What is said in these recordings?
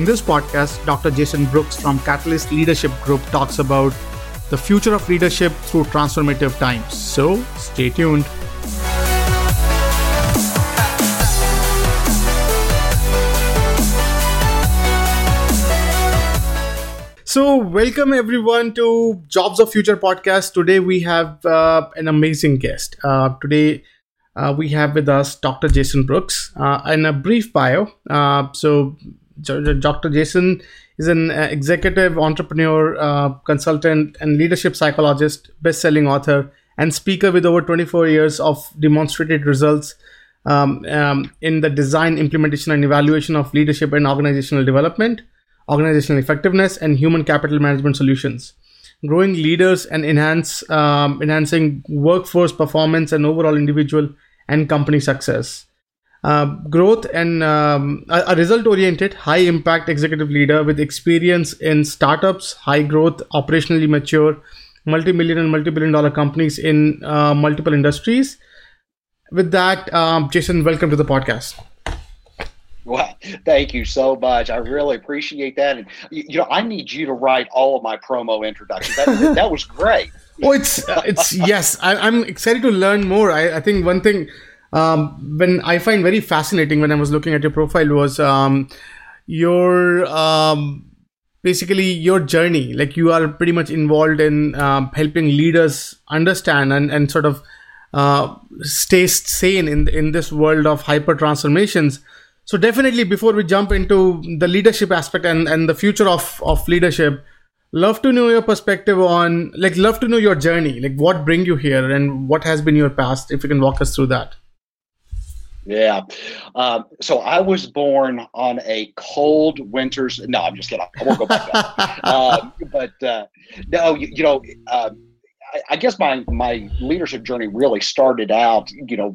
In this podcast, Dr. Jason Brooks from Catalyst Leadership Group talks about the future of leadership through transformative times. So stay tuned. So, welcome everyone to Jobs of Future podcast. Today we have uh, an amazing guest. Uh, today uh, we have with us Dr. Jason Brooks uh, in a brief bio. Uh, so, Dr. Jason is an uh, executive entrepreneur, consultant, and leadership psychologist, best-selling author, and speaker with over 24 years of demonstrated results um, um, in the design, implementation, and evaluation of leadership and organizational development organizational effectiveness, and human capital management solutions. Growing leaders and enhance um, enhancing workforce performance and overall individual and company success. Uh, growth and um, a, a result oriented, high impact executive leader with experience in startups, high growth, operationally mature, multi million and multi billion dollar companies in uh, multiple industries. With that, um, Jason, welcome to the podcast. Well, thank you so much. I really appreciate that. And you know, I need you to write all of my promo introductions. That, that was great. Oh, it's it's yes. I, am excited to learn more. I, I think one thing um, when I find very fascinating when I was looking at your profile was um, your um, basically your journey. Like you are pretty much involved in um, helping leaders understand and and sort of uh, stay sane in in this world of hyper transformations so definitely before we jump into the leadership aspect and, and the future of, of leadership, love to know your perspective on like love to know your journey, like what bring you here and what has been your past, if you can walk us through that. Yeah. Um, so I was born on a cold winter's. No, I'm just kidding. I won't go back um, but uh, no, you, you know, uh, I, I, guess my my leadership journey really started out, you know,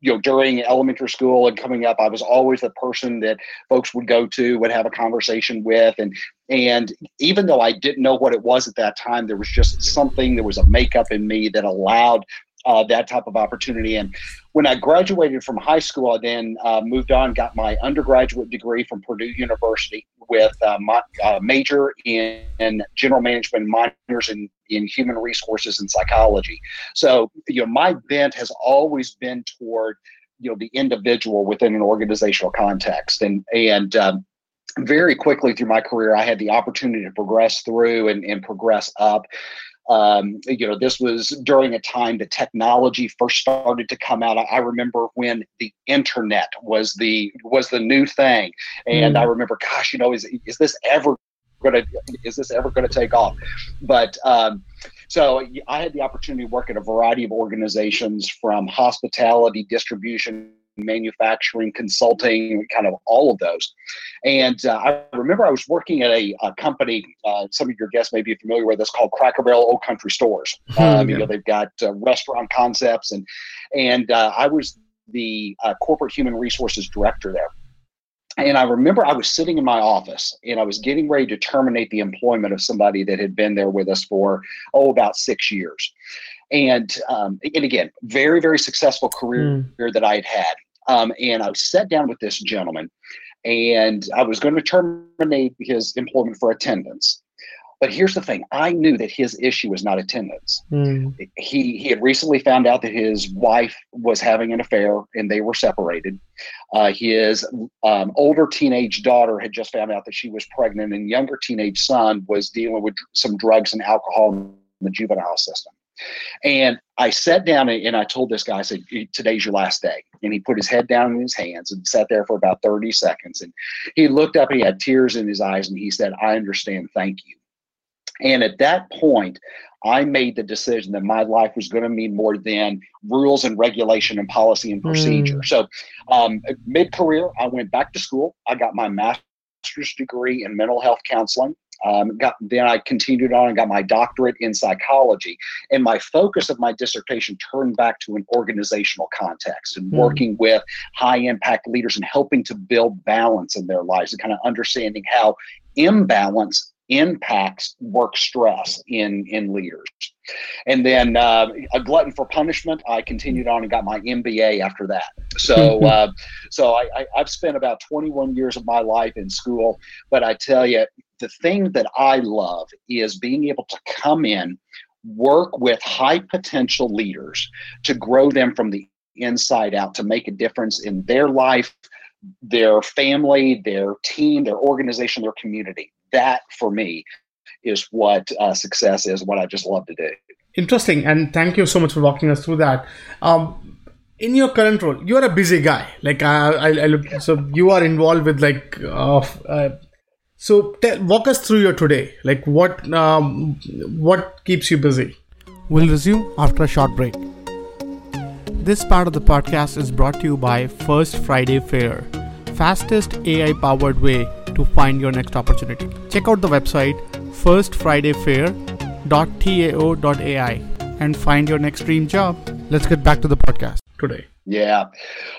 you know during elementary school and coming up i was always the person that folks would go to would have a conversation with and and even though i didn't know what it was at that time there was just something there was a makeup in me that allowed uh, that type of opportunity. And when I graduated from high school, I then uh, moved on, got my undergraduate degree from Purdue University with uh, my uh, major in, in, general management, minors in, in human resources and psychology. So, you know, my bent has always been toward, you know, the individual within an organizational context. And, and, um, very quickly through my career, I had the opportunity to progress through and, and progress up. Um, you know, this was during a time the technology first started to come out. I, remember when the internet was the was the new thing, and mm. I remember, gosh, you know, is is this ever going to is this ever to take off? But um, so I had the opportunity to work at a variety of organizations from hospitality, distribution, manufacturing, consulting, kind of all of those. And uh, I remember I was working at a, a company, uh, some of your guests may be familiar with this, called Cracker Barrel Old Country Stores. Hmm, um, yeah. You know, they've got uh, restaurant concepts, and and uh, I was the uh, corporate human resources director there. And I remember I was sitting in my office and I was getting ready to terminate the employment of somebody that had been there with us for, oh, about six years. And um, and again, very, very successful career mm. that I had had. Um, and I sat down with this gentleman and I was going to terminate his employment for attendance. But here's the thing I knew that his issue was not attendance. Mm. He, he had recently found out that his wife was having an affair and they were separated. Uh, his um, older teenage daughter had just found out that she was pregnant, and younger teenage son was dealing with some drugs and alcohol in the juvenile system. And I sat down and I told this guy, I said, today's your last day. And he put his head down in his hands and sat there for about 30 seconds. And he looked up and he had tears in his eyes and he said, I understand. Thank you. And at that point, I made the decision that my life was going to mean more than rules and regulation and policy and procedure. Mm. So, um, mid career, I went back to school. I got my master's degree in mental health counseling. Um, got, then I continued on and got my doctorate in psychology. And my focus of my dissertation turned back to an organizational context and mm. working with high impact leaders and helping to build balance in their lives and kind of understanding how imbalance impacts work stress in in leaders. And then uh, a glutton for punishment. I continued on and got my MBA after that. So uh, so I, I, I've spent about 21 years of my life in school, but I tell you, the thing that I love is being able to come in work with high potential leaders to grow them from the inside out to make a difference in their life, their family, their team, their organization, their community. That for me is what uh, success is, what I just love to do. Interesting. And thank you so much for walking us through that. Um, in your current role, you are a busy guy. Like, I, I, I so you are involved with like, uh, uh, so tell, walk us through your today. Like, what, um, what keeps you busy? We'll resume after a short break. This part of the podcast is brought to you by First Friday Fair, fastest AI powered way to find your next opportunity. Check out the website firstfridayfair.tao.ai and find your next dream job. Let's get back to the podcast today. Yeah.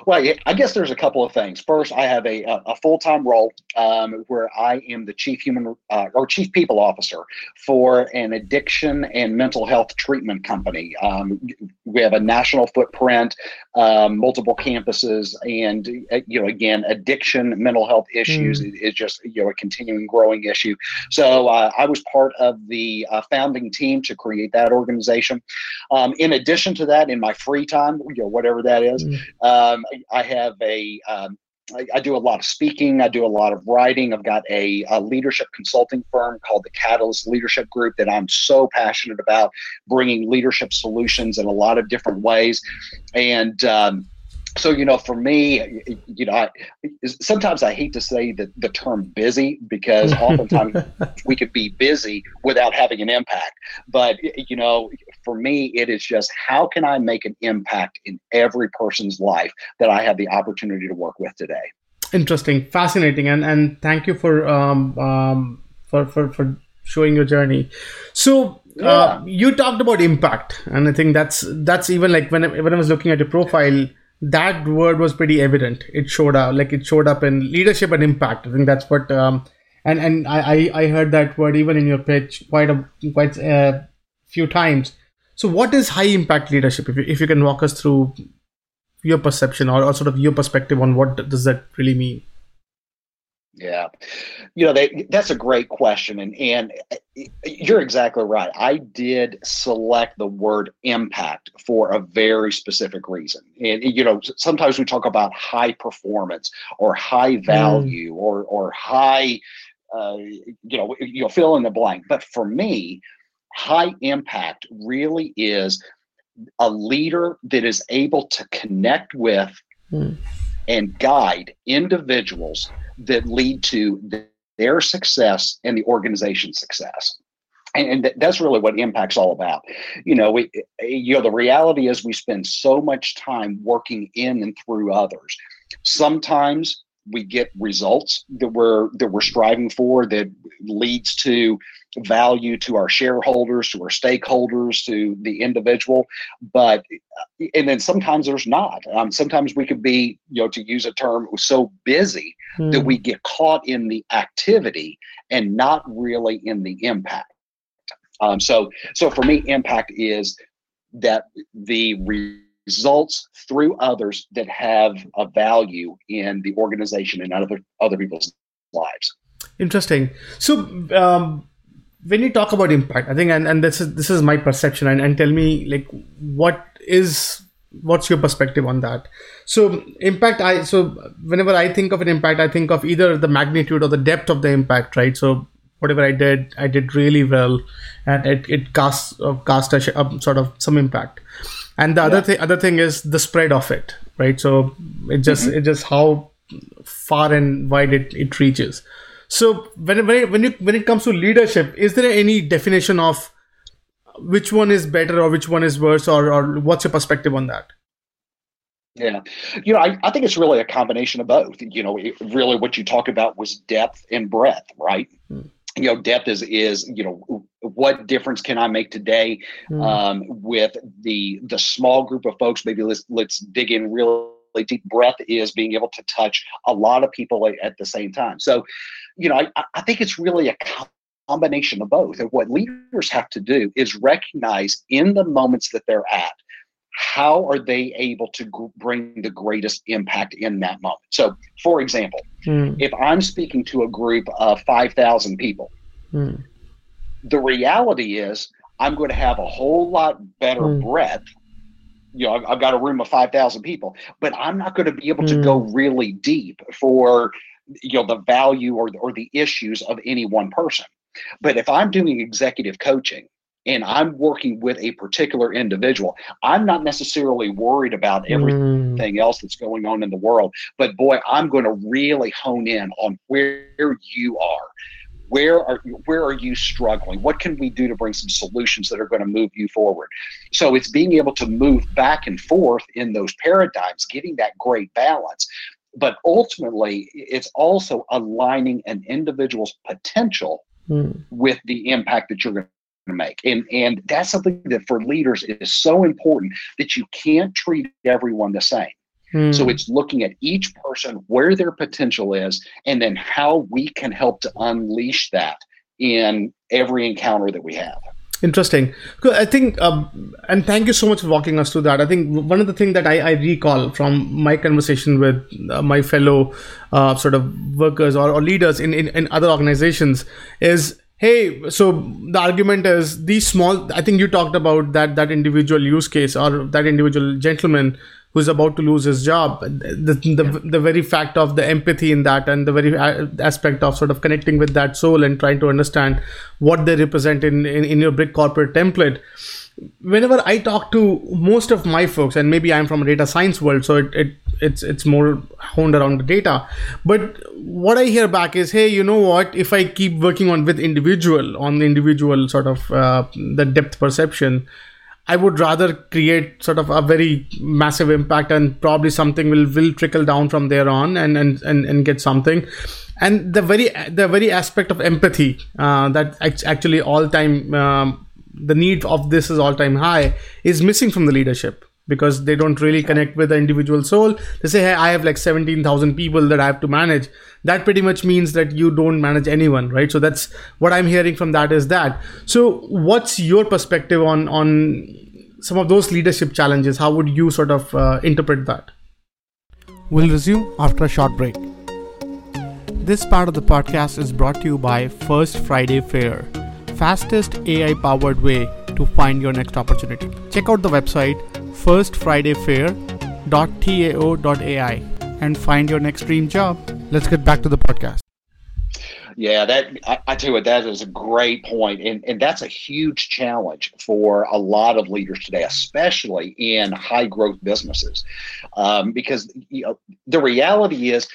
Well, I guess there's a couple of things. First, I have a, a full time role um, where I am the chief human uh, or chief people officer for an addiction and mental health treatment company. Um, we have a national footprint, um, multiple campuses, and uh, you know, again, addiction, mental health issues mm. is just you know a continuing growing issue. So uh, I was part of the uh, founding team to create that organization. Um, in addition to that, in my free time, you know, whatever that is. Mm. Um, I have a um, I, I, do a lot of speaking. I do a lot of writing. I've got a, a, leadership consulting firm called the Catalyst Leadership Group that I'm so passionate about bringing leadership solutions in a lot of different ways. And um, so you know for me you know I, sometimes i hate to say the, the term busy because oftentimes we could be busy without having an impact but you know for me it is just how can i make an impact in every person's life that i have the opportunity to work with today interesting fascinating and and thank you for um, um for for for showing your journey so uh, you talked about impact and i think that's that's even like when I, when I was looking at your profile that word was pretty evident. It showed up, like it showed up in leadership and impact. I think that's what, um, and and I I heard that word even in your pitch quite a quite a few times. So, what is high impact leadership? If you, if you can walk us through your perception or, or sort of your perspective on what does that really mean? Yeah, you know they, that's a great question, and and you're exactly right. I did select the word impact for a very specific reason, and you know sometimes we talk about high performance or high mm. value mm. or or high, uh, you know you know fill in the blank. But for me, high impact really is a leader that is able to connect with mm. and guide individuals that lead to their success and the organization's success. And that's really what impact's all about. You know we you know the reality is we spend so much time working in and through others. Sometimes we get results that we're that we're striving for that leads to value to our shareholders, to our stakeholders, to the individual. But and then sometimes there's not. Um, sometimes we could be, you know, to use a term, so busy mm. that we get caught in the activity and not really in the impact. Um, so, so for me, impact is that the results through others that have a value in the organization and other other people's lives. Interesting. So, um, when you talk about impact i think and, and this is this is my perception and, and tell me like what is what's your perspective on that so impact i so whenever i think of an impact i think of either the magnitude or the depth of the impact right so whatever i did i did really well and it, it casts uh, cast a, a, sort of some impact and the yeah. other thing other thing is the spread of it right so it just mm-hmm. it just how far and wide it, it reaches so when when when you, when it comes to leadership, is there any definition of which one is better or which one is worse, or or what's your perspective on that? Yeah, you know, I, I think it's really a combination of both. You know, it, really what you talk about was depth and breadth, right? Hmm. You know, depth is is you know what difference can I make today hmm. um, with the the small group of folks? Maybe let's let's dig in really deep. Breath is being able to touch a lot of people at the same time. So, you know, I, I think it's really a combination of both. And what leaders have to do is recognize in the moments that they're at, how are they able to g- bring the greatest impact in that moment? So, for example, mm. if I'm speaking to a group of 5,000 people, mm. the reality is I'm going to have a whole lot better mm. breadth. You know, I've, I've, got a room of 5,000 people, but I'm not going to be able to go really deep for you know the value or or the issues of any one person but if i'm doing executive coaching and i'm working with a particular individual i'm not necessarily worried about everything mm. else that's going on in the world but boy i'm going to really hone in on where you are where are where are you struggling what can we do to bring some solutions that are going to move you forward so it's being able to move back and forth in those paradigms getting that great balance but ultimately it's also aligning an individual's potential mm. with the impact that you're going to make and and that's something that for leaders is so important that you can't treat everyone the same mm. so it's looking at each person where their potential is and then how we can help to unleash that in every encounter that we have Interesting. I think, um, and thank you so much for walking us through that. I think one of the things that I, I recall from my conversation with uh, my fellow uh, sort of workers or, or leaders in, in, in other organizations is hey so the argument is these small i think you talked about that that individual use case or that individual gentleman who's about to lose his job the, the, yeah. the very fact of the empathy in that and the very uh, aspect of sort of connecting with that soul and trying to understand what they represent in, in, in your big corporate template whenever i talk to most of my folks and maybe i'm from a data science world so it, it it's it's more honed around the data but what i hear back is hey you know what if i keep working on with individual on the individual sort of uh, the depth perception I would rather create sort of a very massive impact and probably something will will trickle down from there on and and and, and get something. And the very the very aspect of empathy uh, that actually all time um, the need of this is all time high is missing from the leadership because they don't really connect with the individual soul. They say, hey, I have like 17,000 people that I have to manage. That pretty much means that you don't manage anyone, right? So that's what I'm hearing from that is that. So what's your perspective on, on some of those leadership challenges? How would you sort of uh, interpret that? We'll resume after a short break. This part of the podcast is brought to you by First Friday Fair, fastest AI powered way to find your next opportunity. Check out the website firstfridayfair.tao.ai and find your next dream job. Let's get back to the podcast. Yeah, that I, I tell you what, that is a great point, and and that's a huge challenge for a lot of leaders today, especially in high growth businesses, um, because you know the reality is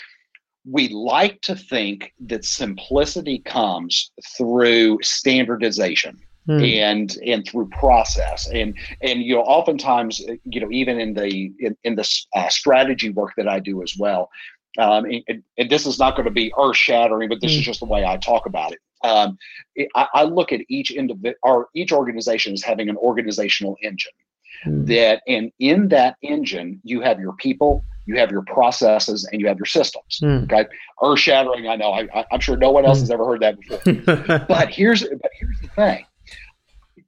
we like to think that simplicity comes through standardization Hmm. and and through process and and you know oftentimes you know even in the in, in the uh, strategy work that I do as well um, and, and, this is not going to be earth shattering but this is hmm. just the way I talk about it um, it, I, I, look at each individual or each organization as having an organizational engine hmm. that and in that engine you have your people you have your processes and you have your systems okay earth shattering i know I, am sure no one else has ever heard that before but here's but here's the thing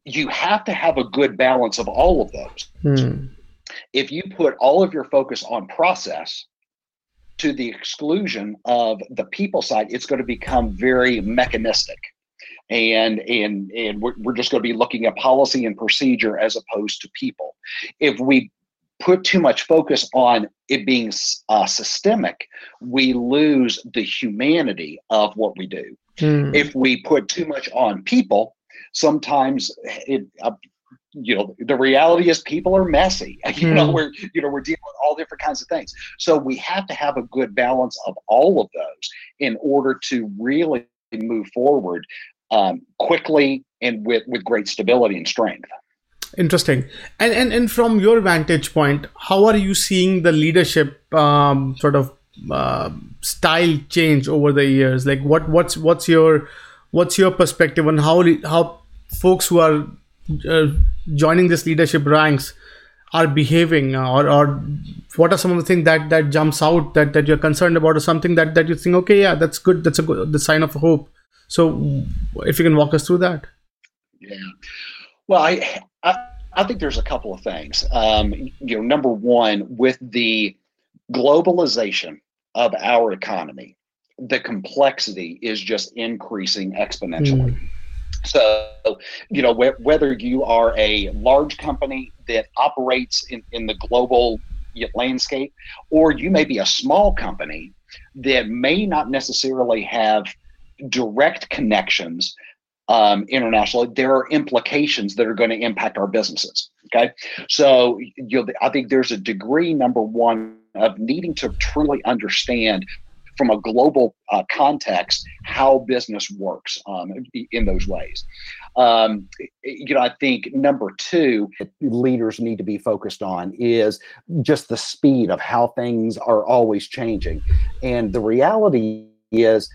you have to have a good balance of all of those. Hmm. If you put all of your focus on process to the exclusion of the people side, it's going to become very mechanistic. And and and we're, we're just going to be looking at policy and procedure as opposed to people. If we put too much focus on it being uh, systemic, we lose the humanity of what we do. Hmm. If we put too much on people, sometimes it uh, you know the reality is people are messy you know hmm. we're you know we're dealing with all different kinds of things so we have to have a good balance of all of those in order to really move forward um, quickly and with with great stability and strength interesting and and, and from your vantage point how are you seeing the leadership um, sort of uh, style change over the years like what what's what's your what's your perspective on how how folks who are uh, joining this leadership ranks are behaving uh, or, or what are some of the things that that jumps out that that you're concerned about or something that that you think okay yeah that's good that's a good the sign of hope So, if you can walk us through that. Yeah. Well, I, I, I think there's a couple of things. Um, you know, number one, with the globalization of our economy, the complexity is just increasing exponentially. Mm. So, you know, wh- whether you are a large company that operates in, in the global landscape, or you may be a small company that may not necessarily have direct connections um, internationally, there are implications that are going to impact our businesses. Okay, so you know, I think there's a degree number one of needing to truly understand from a global uh, context how business works um, in those ways. Um, you know, I think number two, leaders need to be focused on is just the speed of how things are always changing, and the reality is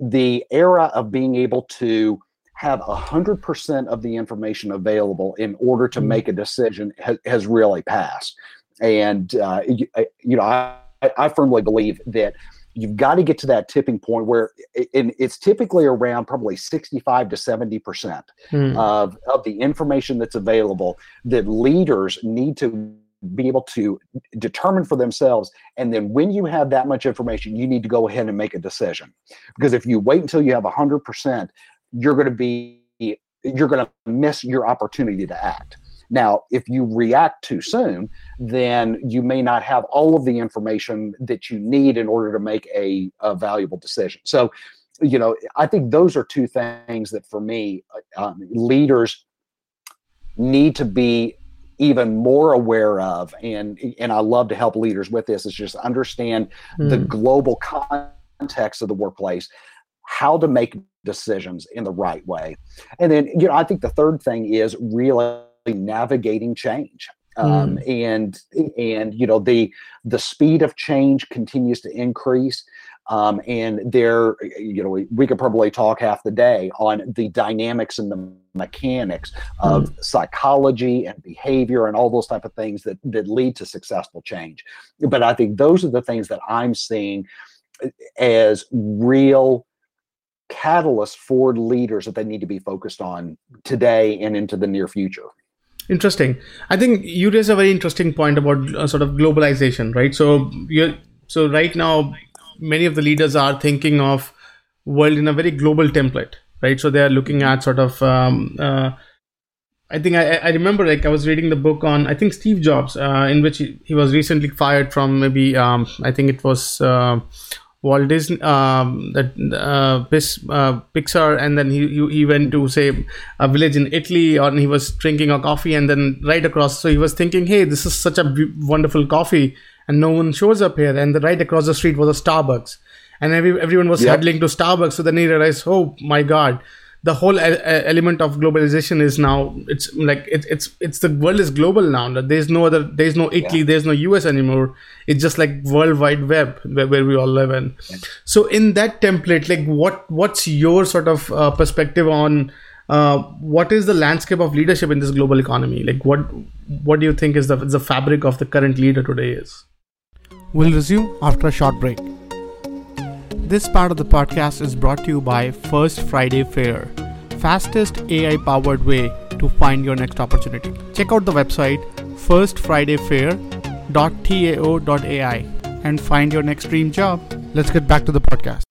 the era of being able to have 100% of the information available in order to mm-hmm. make a decision has, has really passed. And, uh, you, you, know, I, I firmly believe that you've got to get to that tipping point where it, it's typically around probably 65 to 70 percent mm. of, of the information that's available that leaders need to be able to determine for themselves and then when you have that much information you need to go ahead and make a decision because if you wait until you have 100% you're going to be you're going to miss your opportunity to act. Now, if you react too soon, then you may not have all of the information that you need in order to make a, a valuable decision. So, you know, I think those are two things that for me, um, leaders need to be even more aware of and and I love to help leaders with this is just understand mm. the hmm. global context of the workplace how to make decisions in the right way. And then, you know, I think the third thing is really navigating change. Um, mm. and and you know the the speed of change continues to increase um, and there you know we, we, could probably talk half the day on the dynamics and the mechanics of mm. psychology and behavior and all those type of things that that lead to successful change but i think those are the things that i'm seeing as real catalyst for leaders that they need to be focused on today and into the near future. Interesting. I think you raise a very interesting point about uh, sort of globalization, right? So you so right now, many of the leaders are thinking of world in a very global template, right? So they are looking at sort of. Um, uh, I think I, I remember like I was reading the book on I think Steve Jobs, uh, in which he, he was recently fired from maybe um, I think it was uh, Walt Disney, um, that uh, uh, Pixar, and then he, he went to say a village in Italy, and he was drinking a coffee, and then right across, so he was thinking, hey, this is such a wonderful coffee, and no one shows up here, and the right across the street was a Starbucks, and every, everyone was yep. heading to Starbucks, so then he realized, oh my god, the whole element of globalization is now it's like it, it's it's the world is global now. There's no other there's no italy yeah. there's no us anymore. It's just like world wide web where, where we all live in. Yeah. so in that template like what what's your sort of uh, perspective on uh, what is the landscape of leadership in this global economy? Like what what do you think is the the fabric of the current leader today is? We'll resume after a short break this part of the podcast is brought to you by First Friday Fair, fastest AI powered way to find your next opportunity. Check out the website firstfridayfair.tao.ai and find your next dream job. Let's get back to the podcast.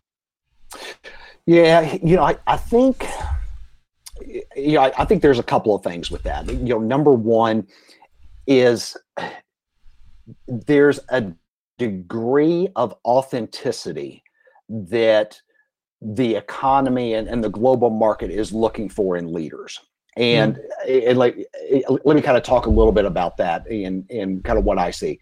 Yeah, you know, I, I think you know, I, I think there's a couple of things with that. You know, number one is there's a degree of authenticity that the economy and, and the global market is looking for in leaders. And, mm. and like, eh, eh, let me kind of talk a little bit about that and, and kind of what I see.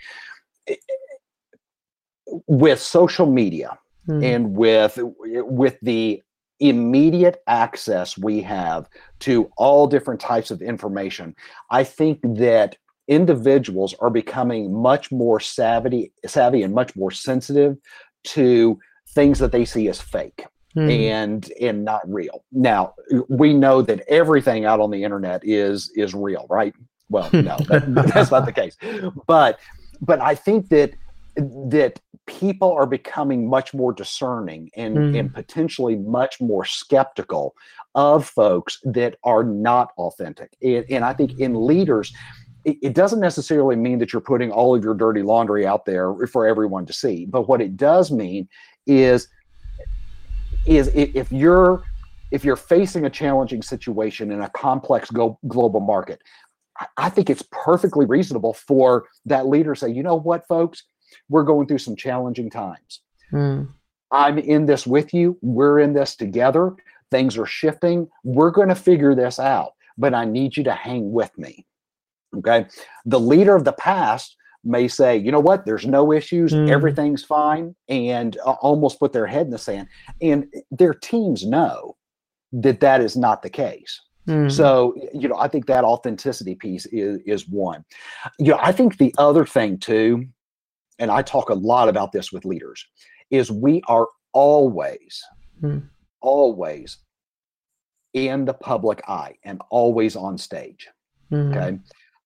With social media mm. and with with the immediate access we have to all different types of information, I think that individuals are becoming much more savvy, savvy and much more sensitive to things that they see as fake mm. and and not real. Now we know that everything out on the internet is is real, right? Well, no, that, that's not the case. But but I think that that people are becoming much more discerning and, mm. and potentially much more skeptical of folks that are not authentic. And, and I think in leaders, it, it, doesn't necessarily mean that you're putting all of your dirty laundry out there for everyone to see. But what it does mean is, is if you're if you're facing a challenging situation in a complex go- global market, I think it's perfectly reasonable for that leader to say, you know what, folks, we're going through some challenging times. Mm. I'm in this with you. We're in this together. Things are shifting. We're going to figure this out, but I need you to hang with me. Okay. The leader of the past may say, you know what, there's no issues, mm. everything's fine, and uh, almost put their head in the sand. And their teams know that that is not the case. Mm. So, you know, I think that authenticity piece is, is one. You know, I think the other thing too, and I talk a lot about this with leaders, is we are always, mm. always in the public eye and always on stage. Mm. Okay.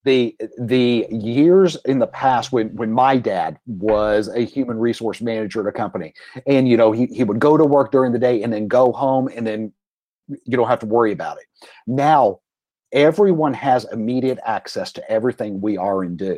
The the years in the past when when my dad was a human resource manager at a company, and you know, he, he would go to work during the day and then go home and then you don't have to worry about it. Now, everyone has immediate access to everything we are and do.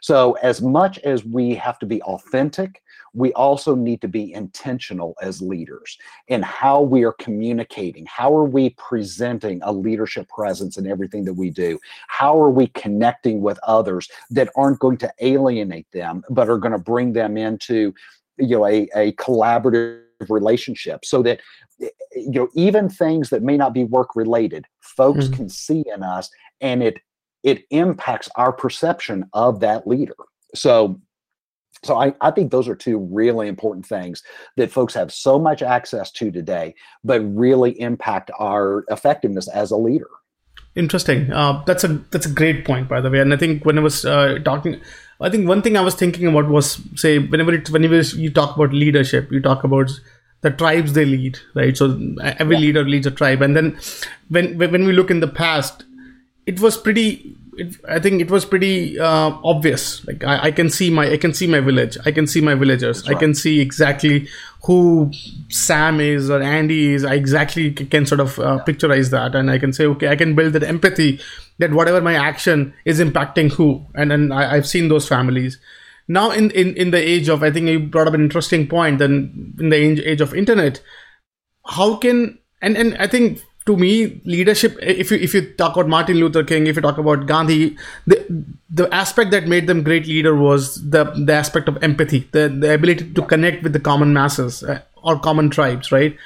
So, as much as we have to be authentic, we also need to be intentional as leaders in how we are communicating. How are we presenting a leadership presence in everything that we do? How are we connecting with others that aren't going to alienate them, but are going to bring them into you know a, a collaborative relationship so that you know even things that may not be work related folks mm-hmm. can see in us and it it impacts our perception of that leader so so I, I think those are two really important things that folks have so much access to today but really impact our effectiveness as a leader interesting uh, that's a that's a great point by the way and i think when i was uh, talking i think one thing i was thinking about was say whenever it, whenever you talk about leadership you talk about the tribes they lead, right? So every yeah. leader leads a tribe, and then when when we look in the past, it was pretty. It, I think it was pretty uh, obvious. Like I, I, can see my I can see my village. I can see my villagers. Right. I can see exactly who Sam is or Andy is. I exactly can sort of uh, yeah. picturize that, and I can say, okay, I can build that empathy that whatever my action is impacting who, and then I, I've seen those families now in, in in the age of i think you brought up an interesting point then in the age, age of internet how can and and i think to me leadership if you if you talk about martin luther king if you talk about gandhi the the aspect that made them great leader was the the aspect of empathy the the ability to connect with the common masses uh, or common tribes right?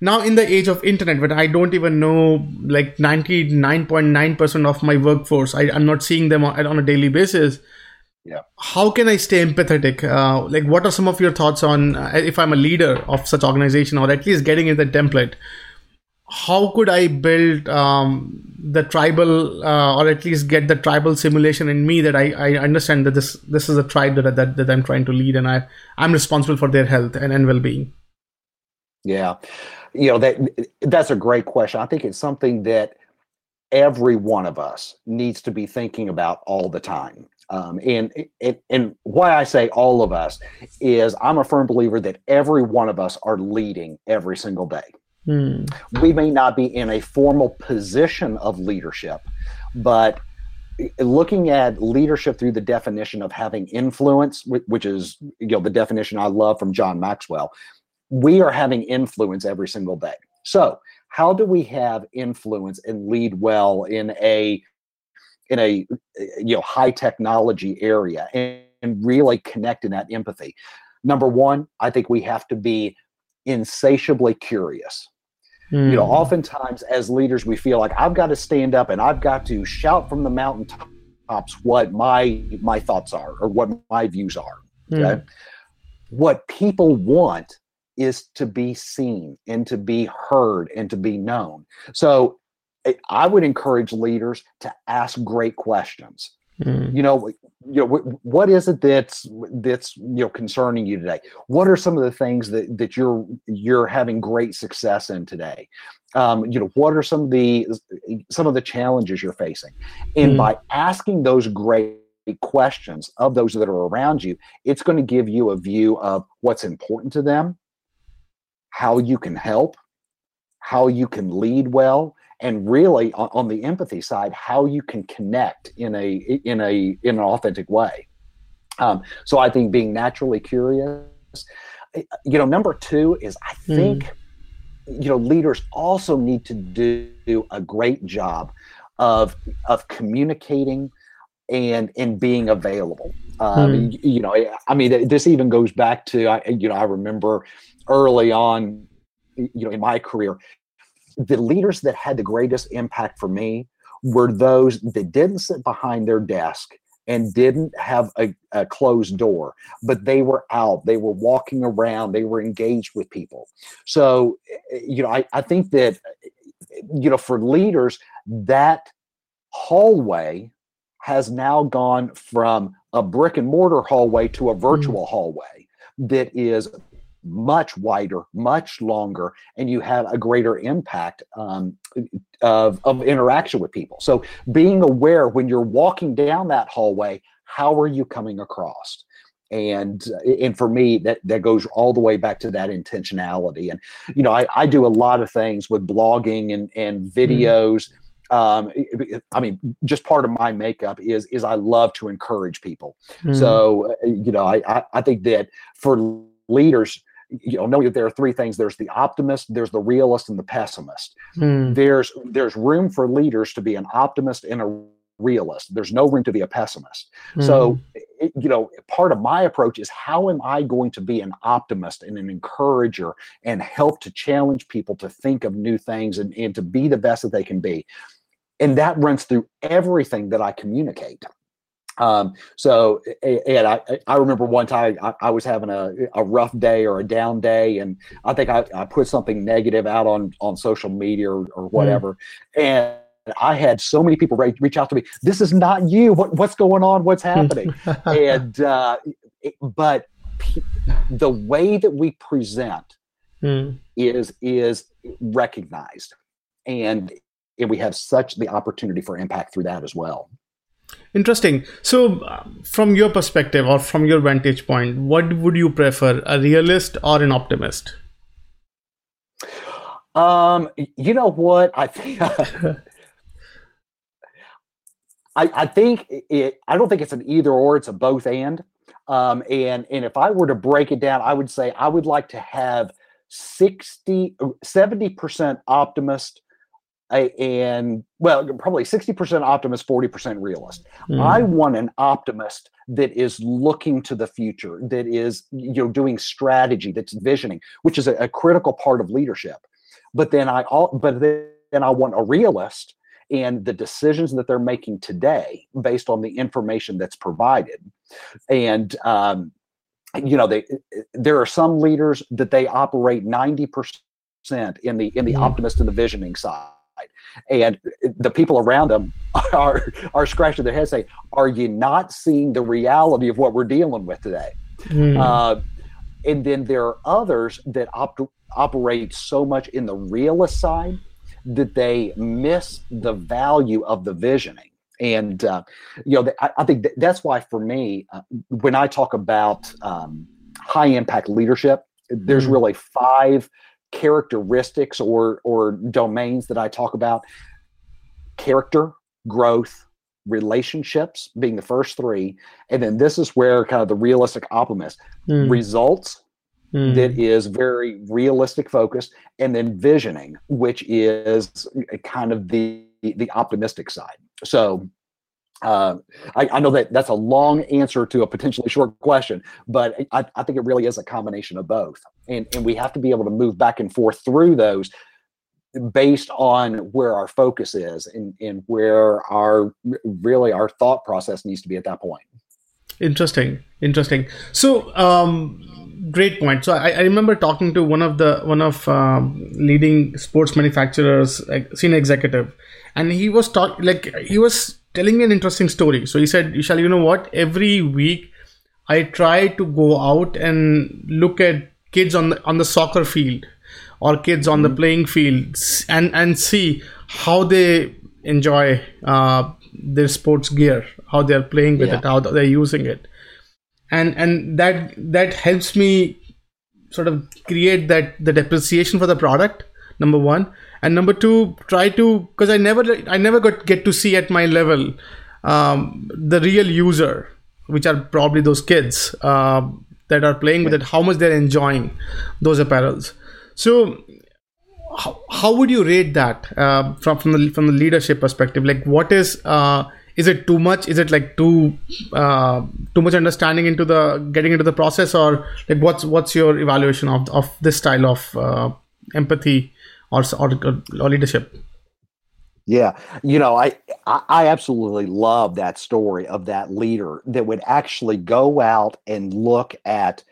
Now in the age of internet when i don't even know like 99.9% of my workforce I, i'm not seeing them on, on a daily basis. Yeah. How can i stay empathetic? Uh, like what are some of your thoughts on uh, if i'm a leader of such organization or at least getting in the template how could i build um, the tribal uh, or at least get the tribal simulation in me that I, I understand that this this is a tribe that, that, that i'm trying to lead and i i'm responsible for their health and, and well-being. Yeah. You know that that's a great question. I think it's something that every one of us needs to be thinking about all the time. Um, and, and and why I say all of us is I'm a firm believer that every one of us are leading every single day. Hmm. We may not be in a formal position of leadership, but looking at leadership through the definition of having influence, which is you know the definition I love from John Maxwell, we are having influence every single day. So how do we have influence and lead well in a in a you know high technology area and, and really connect in that empathy number one i think we have to be insatiably curious mm. you know hmm. oftentimes as leaders we feel like i've got to stand up and i've got to shout from the mountaintops what my my thoughts are or what my views are hmm. okay mm. what people want is to be seen and to be heard and to be known so I would encourage leaders to ask great questions. Mm. You know, you know, what is it that's that's you know concerning you today? What are some of the things that that you're you're having great success in today? Um, you know, what are some of the some of the challenges you're facing? And mm. by asking those great questions of those that are around you, it's going to give you a view of what's important to them, how you can help, how you can lead well, and really on, the empathy side, how you can connect in a in a in an authentic way. Um, so I think being naturally curious, eh, you know, number two is I think. Mm. You know, leaders also need to do a great job of of communicating and and being available. Um, hmm. you, know, I mean, this even goes back to I, you know, I remember early on, you know, in my career, the leaders that had the greatest impact for me were those that didn't sit behind their desk and didn't have a, a, closed door, but they were out, they were walking around, they were engaged with people. So, you know, I, I think that, you know, for leaders, that hallway has now gone from a brick and mortar hallway to a mm. virtual mm. hallway that is much wider, much longer, and you have a greater impact um, of, of interaction with people. So, being aware when you're walking down that hallway, how are you coming across? and and for me that that goes all the way back to that intentionality and you know i, I do a lot of things with blogging and and mm. videos mm um, I mean, just part of my makeup is is I love to encourage people. Mm. So uh, you know, I, I think that for leaders, you know, know there are three things: there's the optimist, there's the realist, and the pessimist. Mm. There's there's room for leaders to be an optimist and a realist. There's no room to be a pessimist. Mm. So, it, you know, part of my approach is how am I going to be an optimist and an encourager and help to challenge people to think of new things and, and to be the best that they can be and that runs through everything that I communicate. Um, so, and I, I remember one time I, I, was having a, a rough day or a down day, and I think I, I put something negative out on on social media or, or hmm. whatever, mm. and I had so many people reach out to me. This is not you. What what's going on? What's happening? and uh, it, but p- the way that we present mm. is is recognized, and and we have such the opportunity for impact through that as well. Interesting. So, uh, from your perspective or from your vantage point, what would you prefer, a realist or an optimist? Um, you know what? I think I, I think it. I don't think it's an either or. It's a both and. Um, and and if I were to break it down, I would say I would like to have 60, 70 percent optimist, and well, probably 60% optimist, 40% realist. Mm. I want an optimist that is looking to the future, that is, you know, doing strategy, that's visioning, which is a, a critical part of leadership. But then I all but then I want a realist and the decisions that they're making today based on the information that's provided. And um, you know, they there are some leaders that they operate 90% in the in the mm. optimist and the visioning side and the people around them are are scratching their heads saying, "Are you not seeing the reality of what we're dealing with today?" Mm. Uh, and then there are others that op- operate so much in the realist side that they miss the value of the visioning. And uh, you know, I, I think that's why for me, uh, when I talk about um, high impact leadership, there's mm. really five characteristics or or domains that I talk about character, growth, relationships being the first three. And then this is where kind of the realistic optimist mm. results mm. that is very realistic focused, and then visioning, which is kind of the the optimistic side. So uh, I, I, know that that's a long answer to a potentially short question, but I, I, think it really is a combination of both. And, and we have to be able to move back and forth through those based on where our focus is and, and where our really our thought process needs to be at that point. Interesting. Interesting. So, um, great point. So I, I, remember talking to one of the one of um, leading sports manufacturers, like senior executive, and he was talking like he was telling me an interesting story. So he said, Vishal, you know what? Every week I try to go out and look at kids on the on the soccer field or kids on the playing fields and and see how they enjoy uh, their sports gear, how they're playing with yeah. it, how they're using it, and and that that helps me sort of create that the appreciation for the product. Number one, and number two, try to because I never I never got get to see at my level um, the real user, which are probably those kids uh, that are playing with it, how much they're enjoying those apparels. So how, how would you rate that uh, from from the from the leadership perspective? Like, what is uh, is it too much? Is it like too uh, too much understanding into the getting into the process, or like what's what's your evaluation of of this style of uh, empathy or, or or leadership? Yeah, you know, I I absolutely love that story of that leader that would actually go out and look at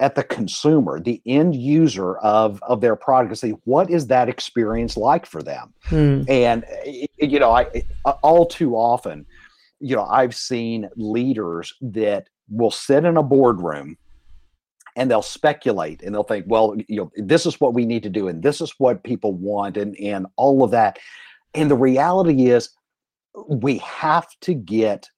at the consumer, the end user of of their product, and see what is that experience like for them. Hmm. And you know, I all too often, you know, I've seen leaders that will sit in a boardroom and they'll speculate and they'll think, well, you know, this is what we need to do, and this is what people want, and and all of that. And the reality is, we have to get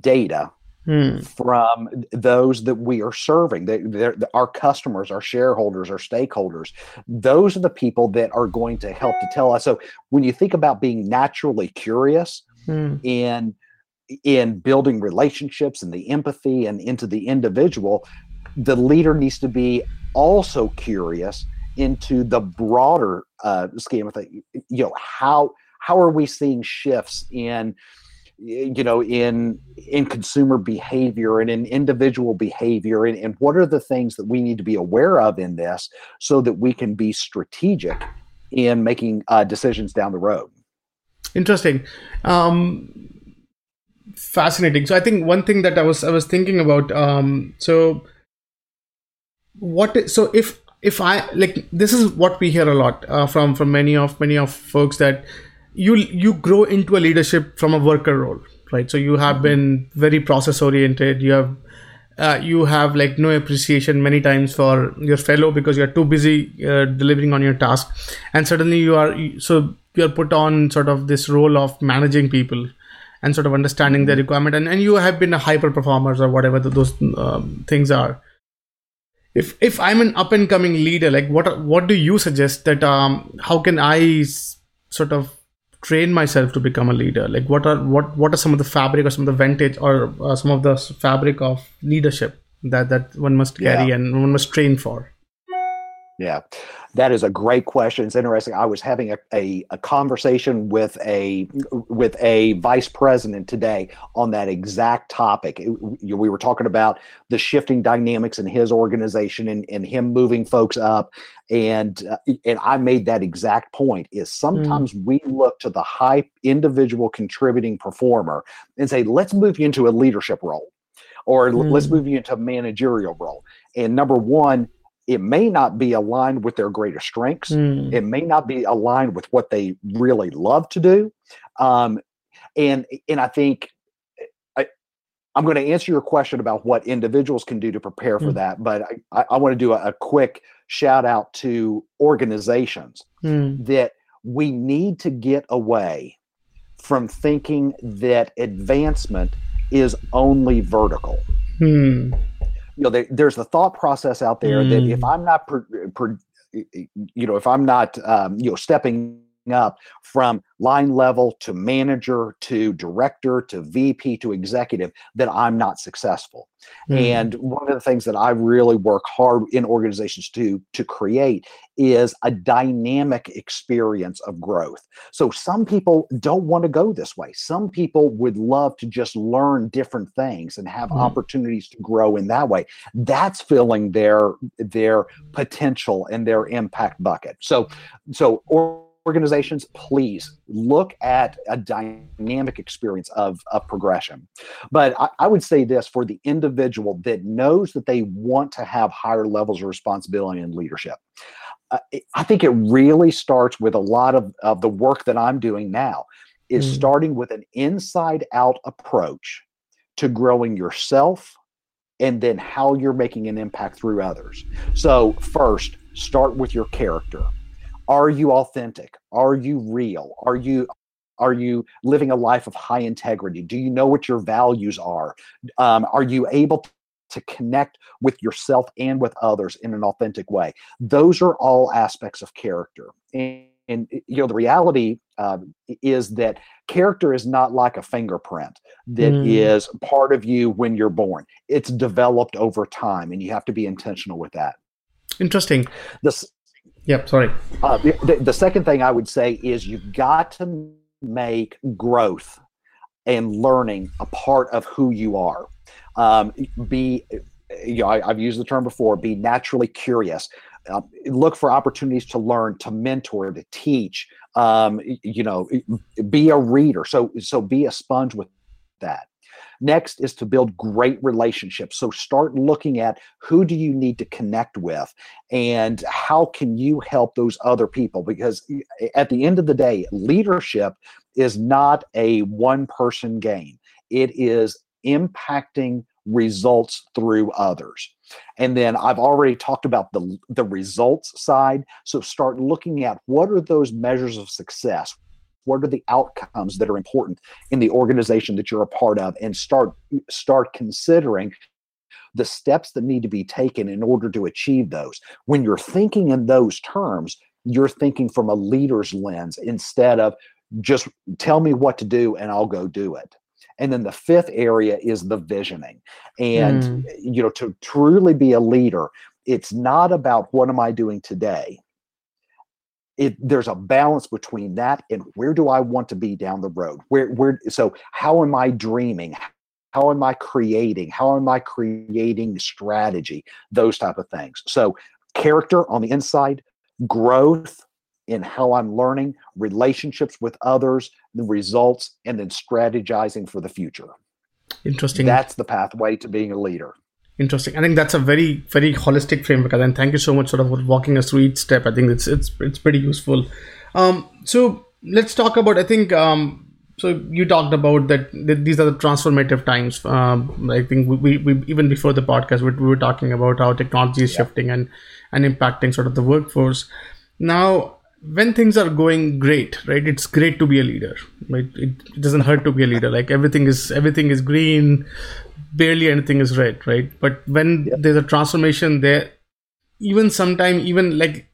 data hmm. from those that we are serving. They, they're, our customers, our shareholders, our stakeholders. Those are the people that are going to help to tell us. So when you think about being naturally curious hmm. in in building relationships and the empathy and into the individual, the leader needs to be also curious into the broader uh, scheme of things. You know how how are we seeing shifts in you know in in consumer behavior and in individual behavior and, and what are the things that we need to be aware of in this so that we can be strategic in making uh, decisions down the road interesting um fascinating so i think one thing that i was i was thinking about um so what so if if i like this is what we hear a lot uh, from from many of many of folks that you you grow into a leadership from a worker role right? So you have mm-hmm. been very process oriented. You have uh, you have like no appreciation many times for your fellow because you're too busy uh, delivering on your task. And suddenly you are so you're put on sort of this role of managing people and sort of understanding mm-hmm. their requirement. And, and you have been a hyper performers or whatever those um, things are if if i'm an up and coming leader like what what do you suggest that um how can i sort of train myself to become a leader? Like what are what what are some of the fabric or some of the vintage or uh, some of the fabric of leadership that that one must carry yeah. and one must train for? Yeah that is a great question. It's interesting. I was having a, a, a, conversation with a with a vice president today on that exact topic. It, we were talking about the shifting dynamics in his organization and, and him moving folks up. And uh, and I made that exact point is sometimes mm. we look to the high individual contributing performer and say, let's move you into a leadership role or mm. let's move you into a managerial role. And number one, it may not be aligned with their greater strengths. Mm. It may not be aligned with what they really love to do. Um, and and I think I, I'm going to answer your question about what individuals can do to prepare for mm. that, but I, I want to do a, a, quick shout out to organizations mm. that we need to get away from thinking that advancement is only vertical. You know, there, there's the thought process out there mm. that if mm. I'm not, per, per, you know, if I'm not, um, you know, stepping up from line level to manager to director to VP to executive that I'm not successful. Mm. And one of the things that I really work hard in organizations to to create is a dynamic experience of growth. So some people don't want to go this way. Some people would love to just learn different things and have mm. opportunities to grow in that way. That's filling their their potential and their impact bucket. So so or organizations, please look at a dynamic experience of, of progression. But I, I, would say this for the individual that knows that they want to have higher levels of responsibility and leadership. Uh, I think it really starts with a lot of, of the work that I'm doing now is mm. starting with an inside out approach to growing yourself and then how you're making an impact through others. So, first, start with your character are you authentic? Are you real? Are you are you living a life of high integrity? Do you know what your values are? Um, are you able to connect with yourself and with others in an authentic way? Those are all aspects of character. And, and you know the reality um, is that character is not like a fingerprint that mm. is part of you when you're born. It's developed over time and you have to be intentional with that. Interesting. This yep sorry. Uh, the, the second thing i would say is you've got to make growth and learning a part of who you are. Um, be you know I, have used the term before be naturally curious. Uh, look for opportunities to learn to mentor to teach. Um, you know be a reader. So so be a sponge with that next is to build great relationships so start looking at who do you need to connect with and how can you help those other people because at the end of the day leadership is not a one person game it is impacting results through others. And then I've already talked about the the results side, so start looking at what are those measures of success? What are the outcomes that are important in the organization that you're a part of and start start considering the steps that need to be taken in order to achieve those. When you're thinking in those terms, you're thinking from a leader's lens instead of just tell me what to do and I'll go do it. And then the fifth area is the visioning. And, mm. you know, to truly be a leader, it's not about what am I doing today? It, there's a balance between that and where do I want to be down the road? Where, where, so how am I dreaming? How am I creating? How am I creating strategy? Those type of things. So, character on the inside, growth in how I'm learning, relationships with others, the results, and then strategizing for the future. Interesting. That's the pathway to being a leader. Interesting. I think that's a very, very holistic framework. And thank you so much sort of for walking us through each step. I think it's it's it's pretty useful. Um, so let's talk about. I think um, so. You talked about that. these are the transformative times. Um, I think we, we, we, even before the podcast we, we were talking about how technology is yeah. shifting and and impacting sort of the workforce. Now when things are going great right it's great to be a leader right it, it, doesn't hurt to be a leader like everything is everything is green barely anything is red right but when yeah. there's a transformation there even sometime even like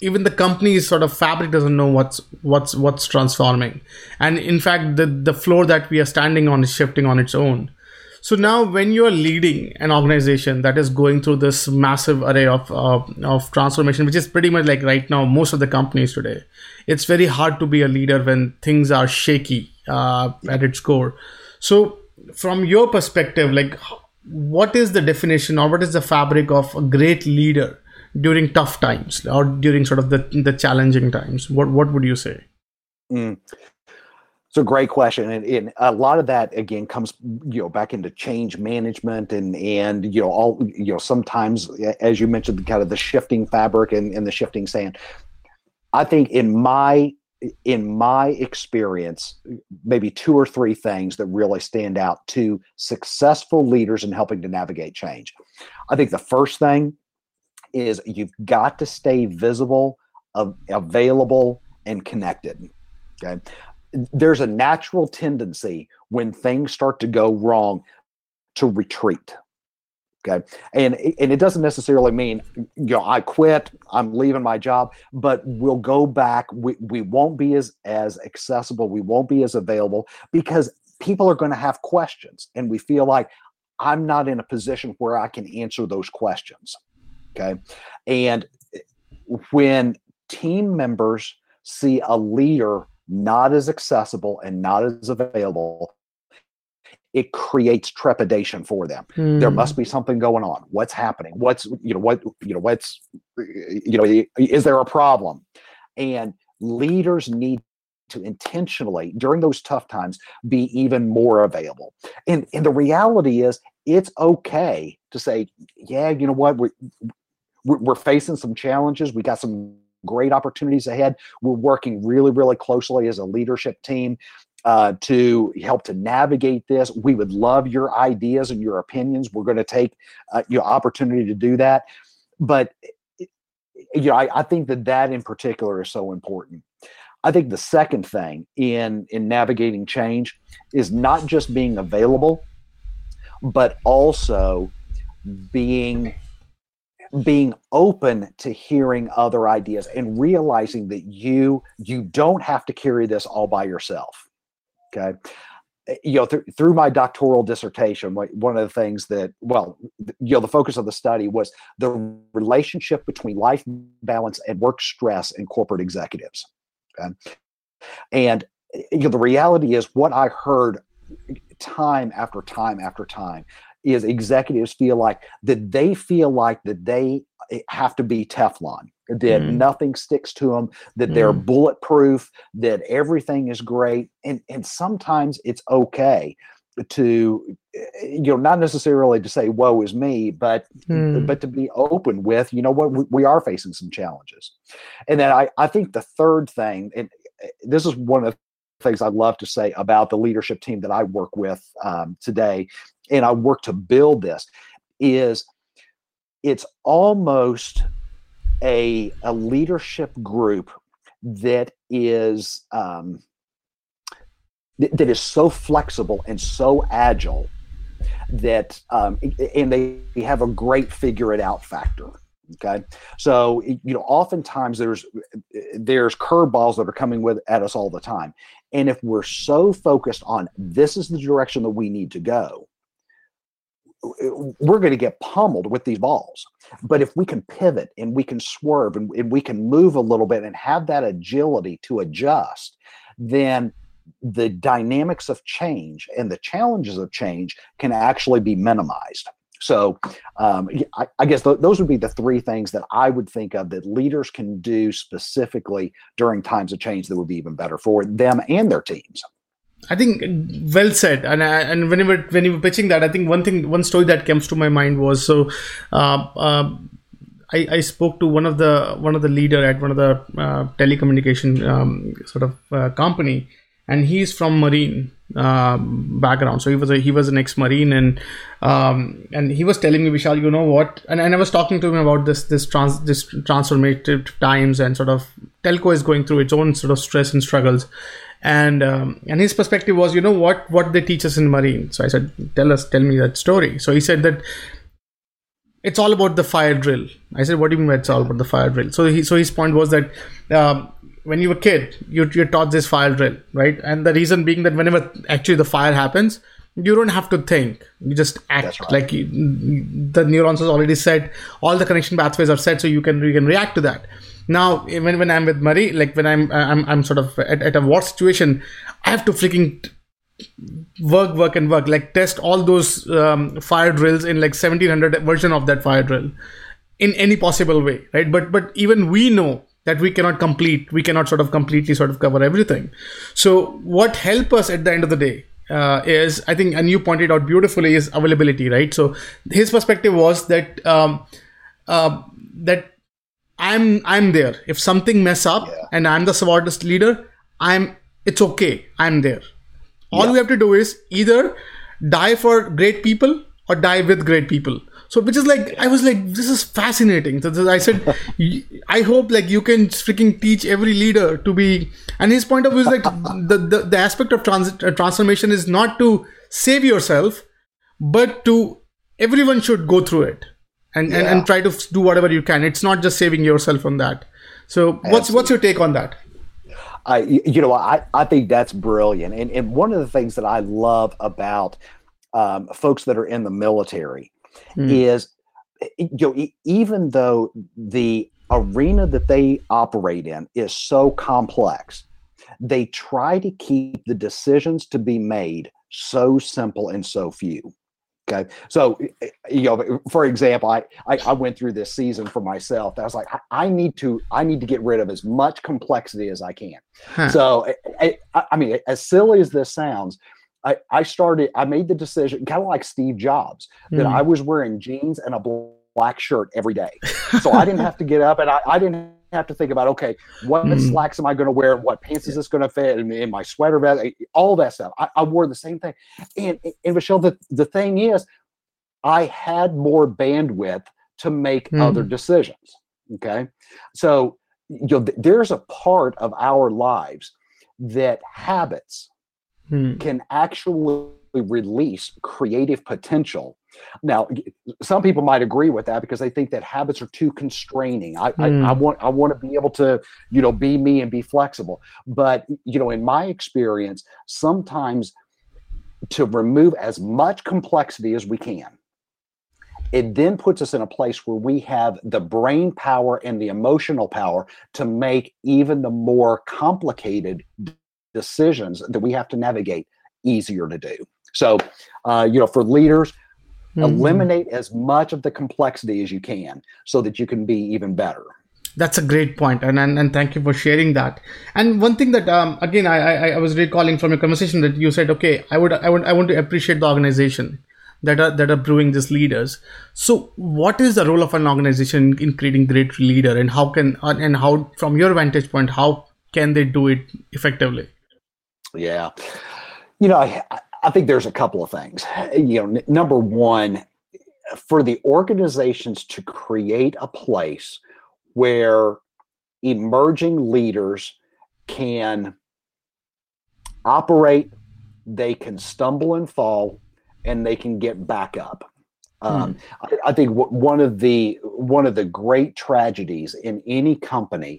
even the company's sort of fabric doesn't know what's what's what's transforming and in fact the the floor that we are standing on is shifting on its own so now, when you are leading an organization that is going through this massive array of uh, of transformation, which is pretty much like right now most of the companies today, it's very hard to be a leader when things are shaky uh, at its core. So, from your perspective, like what is the definition or what is the fabric of a great leader during tough times or during sort of the the challenging times? What what would you say? Mm. It's a great question, and, and, a lot of that again comes, you know, back into change management and and you know all you know sometimes as you mentioned, kind of the shifting fabric and, and the shifting sand. I think in my in my experience, maybe two or three things that really stand out to successful leaders in helping to navigate change. I think the first thing is you've got to stay visible, available, and connected. Okay there's a natural tendency when things start to go wrong to retreat okay. And and it doesn't necessarily mean you know i quit i'm leaving my job but we'll go back. We, we won't be as as accessible. We won't be as available because people are going to have questions and we feel like i'm not in a position where i can answer those questions. Okay. And eh, when team members see a leader not as accessible and not as available it creates trepidation for them. Mm. there must hmm. be something going on. What's happening? What's you know what you know what's you know is there a problem? And leaders need to intentionally during those tough times be even more available. And and the reality is it's okay to say yeah you know what? We're, we're facing some challenges. We got some great opportunities ahead. We're working really, really closely as a leadership team uh, to help to navigate this. We would love your ideas and your opinions. We're going to take uh, your opportunity to do that. But you know, I, I think that that in particular is so important. I think the second thing in in navigating change is not just being available, but also being being open to hearing other ideas and realizing that you you don't have to carry this all by yourself okay you know th- through my doctoral dissertation one of the things that well you know the focus of the study was the relationship between life balance and work stress in corporate executives okay? and you know the reality is what i heard time after time after time is executives feel like that they feel like that they have to be Teflon, that mm. nothing sticks to them, that mm. they're bulletproof, that everything is great, and and sometimes it's okay to you know not necessarily to say woe is me but mm. but to be open with you know what we, we, are facing some challenges and then i i think the third thing and eh, this is one of the things i love to say about the leadership team that i work with um, today and I work to build this is it's almost a, a leadership group that is um, th- that is so flexible and so agile that um, and they have a great figure it out factor okay? So you know oftentimes there's there's curveballs that are coming with at us all the time. And if we're so focused on this is the direction that we need to go we're going to get pummeled with these balls. But if we can pivot and we can swerve and, and, we can move a little bit and have that agility to adjust, then the dynamics of change and the challenges of change can actually be minimized. So, um, I, I, guess th- those would be the three things that I would think of that leaders can do specifically during times of change that would be even better for them and their teams. I think well said. And I, and when you were when you were pitching that, I think one thing, one story that comes to my mind was so. Uh, uh, I, I spoke to one of the one of the leader at one of the uh, telecommunication um, sort of uh, company, and he's from marine um, background. So he was a, he was an ex marine, and um, and he was telling me, Vishal, you know what? And, and I was talking to him about this this trans this transformative times and sort of telco is going through its own sort of stress and struggles and um, and his perspective was you know what what they teach us in marine. So i said tell us tell me that story. So he said that it's all about the fire drill. I said what do you mean by it's all about the fire drill? So he so his point was that um, when you were a kid you, you're taught this fire drill right? And the reason being that whenever actually the fire happens you don't have to think. You just act. Right. like you, the neurons has already set all the connection pathways are set so you can you can react to that now when, when i'm with Marine, like when i'm i'm, I'm sort of at, at a war situation i have to freaking work work and work like test all those um, fire drills in like 1700 version of that fire drill in any possible way right? But but even we know that we cannot complete we cannot sort of completely sort of cover everything. So what help us at the end of the day uh, is i think and you pointed out beautifully is availability right? So his perspective was that um, uh, that I'm I'm there. If something mess up yeah. and I'm the subordinate leader, I'm it's okay. I'm there. All yeah. we have to do is either die for great people or die with great people. So which is like I was like this is fascinating. So I said I hope like you can freaking teach every leader to be. And his point of view is like the, the the aspect of trans, uh, transformation is not to save yourself, but to everyone should go through it and, yeah. and and try to do whatever you can it's not just saving yourself from that so what's Absolutely. what's your take on that I, you know, I, I think that's brilliant. And, and one of the things that I love about um, folks that are in the military mm. is, you know, even though the arena that they operate in is so complex, they try to keep the decisions to be made so simple and so few. Okay. So, eh, eh, you know, for example, I, I, I, went through this season for myself. I was like, I, I, need to, I need to get rid of as much complexity as I can. Huh. So, eh, I, I, mean, as silly as this sounds, I, I started, I made the decision kind of like Steve Jobs that mm. I was wearing jeans and a black shirt every day. So I didn't have to get up and I, I didn't have to think about okay, what mm. slacks am I going to wear? What pants is this going to fit? in in my sweater vest, all that stuff. I, I, wore the same thing. And and Vishal, the, the thing is, I had more bandwidth to make mm. other decisions. Okay, so you know, there's a part of our lives that habits hmm. can actually release creative potential. Now, some people might agree with that because they think that habits are too constraining. I, I, I, hmm. want I want to be able to, you know, be me and be flexible. But you know, in my experience, sometimes to remove as much complexity as we can it then puts us in a place where we have the brain power and the emotional power to make even the more complicated decisions that we have to navigate easier to do. So, uh, you know, for leaders, mm-hmm. eliminate as much of the complexity as you can so that you can be even better. That's a great point, and, and and thank you for sharing that. And one thing that um, again I, I I was recalling from your conversation that you said, okay, I would I would I want to appreciate the organization that are that are brewing these leaders. So, what is the role of an organization in creating great leader, and how can and how, from your vantage point, how can they do it effectively? Yeah, you know, I, I think there's a couple of things. You know, n- number one, for the organizations to create a place where emerging leaders can operate, they can stumble and fall, and they can get back up. Um, hmm. I, I, think w- one of the one of the great tragedies in any company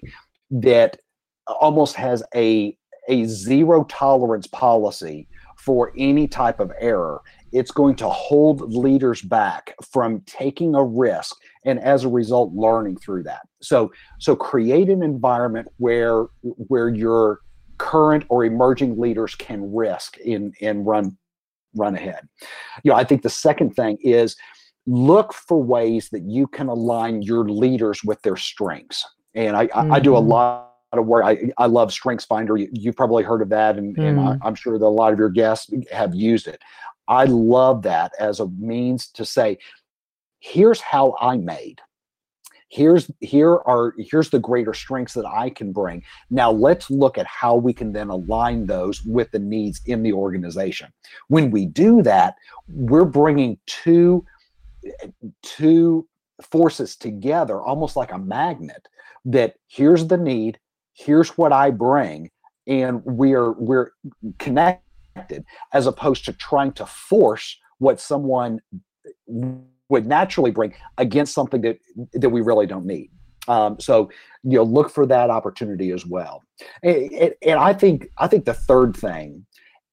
that almost has a a zero tolerance policy for any type of error it's going to hold leaders back from taking a risk and as a result learning through that so so create an environment where where your current or emerging leaders can risk in and run run ahead. You know, I think the second thing is look for ways that you can align your leaders with their strengths. And I, mm-hmm. I, I do a mm-hmm. lot of work. I, I love Strengths Finder. You, have probably heard of that, and, mm. and I, mm-hmm. I'm sure that a lot of your guests have used it. I love that as a means to say, here's how I made here's here are here's the greater strengths that i can bring now let's look at how we can then align those with the needs in the organization when we do that we're bringing two two forces together almost like a magnet that here's the need here's what i bring and we're we're connected as opposed to trying to force what someone would naturally bring against something that that we really don't need. Um, so you know, look for that opportunity as well. And, and I think I think the third thing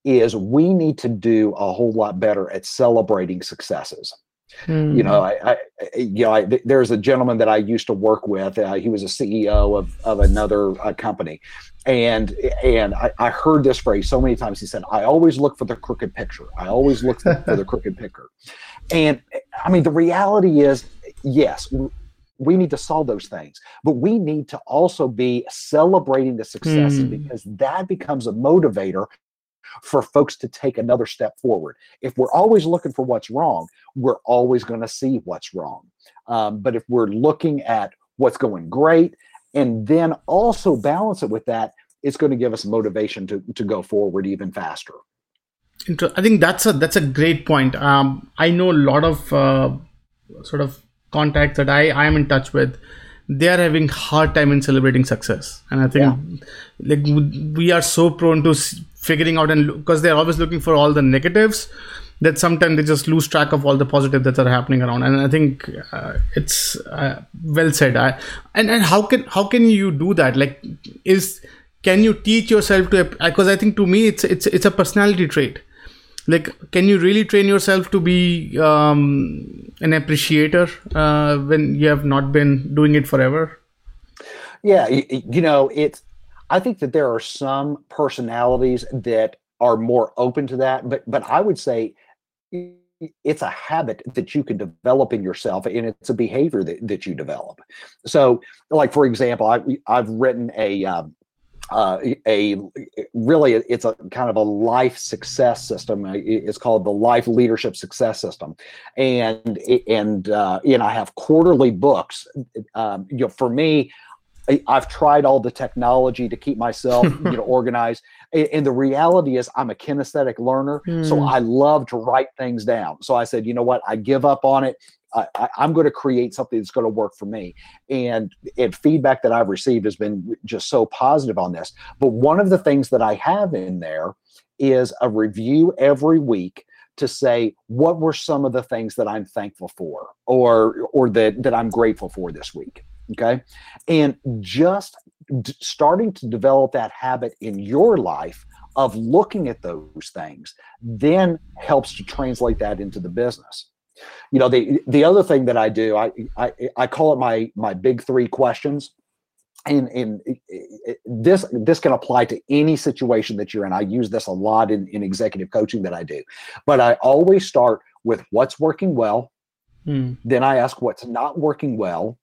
is we need to do a whole lot better at celebrating successes. Mm-hmm. You know, hmm. I, I you know, I, there's a gentleman that I used to work with. Uh, he was a CEO of of another uh, company, and and I, I, heard this phrase so many times. He said, "I always look for the crooked picture. I always look for, for the crooked picture." And I mean, the reality is, yes, we need to solve those things, but we need to also be celebrating the successes mm. because that becomes a motivator for folks to take another step forward. If we're always looking for what's wrong, we're always going to see what's wrong. Um, but if we're looking at what's going great and then also balance it with that, it's going to give us motivation to, to go forward even faster. I think that's a that's a great point. Um, I know a lot of uh, sort of contacts that I I am in touch with. They are having hard time in celebrating success, and I think yeah. like we are so prone to figuring out and because they're always looking for all the negatives that sometimes they just lose track of all the positive that are happening around. And i think uh, it's uh, well said. I, and and how can how can you do that? Like is can you teach yourself to because i think to me it's it's it's a personality trait. Like can you really train yourself to be um, an appreciator uh, when you have not been doing it forever? Yeah you, you know it's i think that there are some personalities that are more open to that but but i would say it's a habit that you can develop in yourself and it's a behavior that, that you develop so like for example I, i've written a um, uh, a really it's a kind of a life success system. It's called the Life Leadership Success System, and and uh, and I have quarterly books. Um, you know, for me, I've tried all the technology to keep myself you know organized. And the reality is, I'm a kinesthetic learner, mm. so hmm. I love to write things down. So I said, you know what, I give up on it. I, am going to create something that's going to work for me. And and feedback that I've received has been just so positive on this. But one of the things that I have in there is a review every week to say what were some of the things that I'm thankful for or or that that I'm grateful for this week. Okay, and just d- starting to develop that habit in your life of looking at those things then helps to translate that into the business. You know the the other thing that i do i i, I call it my my big three questions. And and this this can apply to any situation that you're in. I use this a lot in, in executive coaching that i do. But i always start with what's working well. Hmm. then i ask what's not working well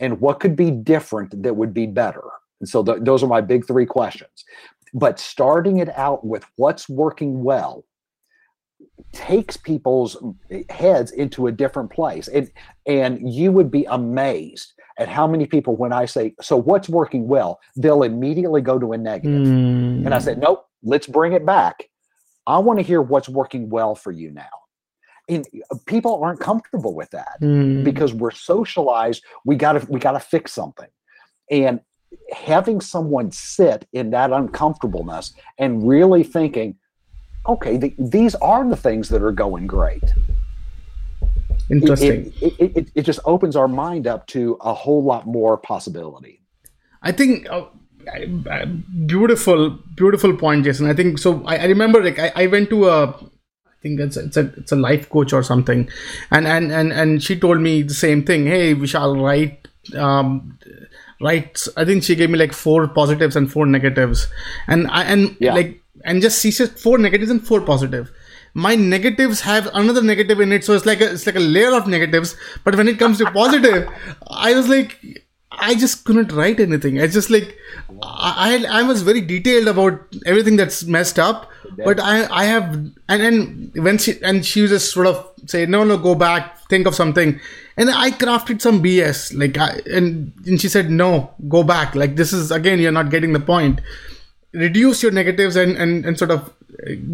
and what could be different that would be better? And so th- those are my big three questions. But starting it out with what's working well takes people's heads into a different place. And and you would be amazed at how many people when i say so what's working well? they'll immediately go to a negative. Mm. and i said nope let's bring it back. I want to hear what's working well for you now and uh, people aren't comfortable with that mm. because we're socialized we gotta we gotta fix something and having someone sit in that uncomfortableness and really thinking, okay, the, these are the things that are going great. Interesting. It, it, it, it, just opens our mind up to a whole lot more possibility. I think uh, beautiful, beautiful point, Jason. I think so. I, I remember like I, I went to a think it's a, it's a it's a life coach or something, and and and and she told me the same thing. Hey, Vishal, write um, right i think she gave me like four positives and four negatives. And i and yeah. like and just she said four negatives and four positive. My negatives have another negative in it. So it's like a, it's like a layer of negatives. But when it comes to positive i was like i just couldn't write anything. I just like i i was very detailed about everything that's messed up but i i have and and when she and she was just sort of say no no go back think of something. And i crafted some bs like I, and, and she said no go back. Like this is again you're not getting the point. Reduce your negatives and and, and sort of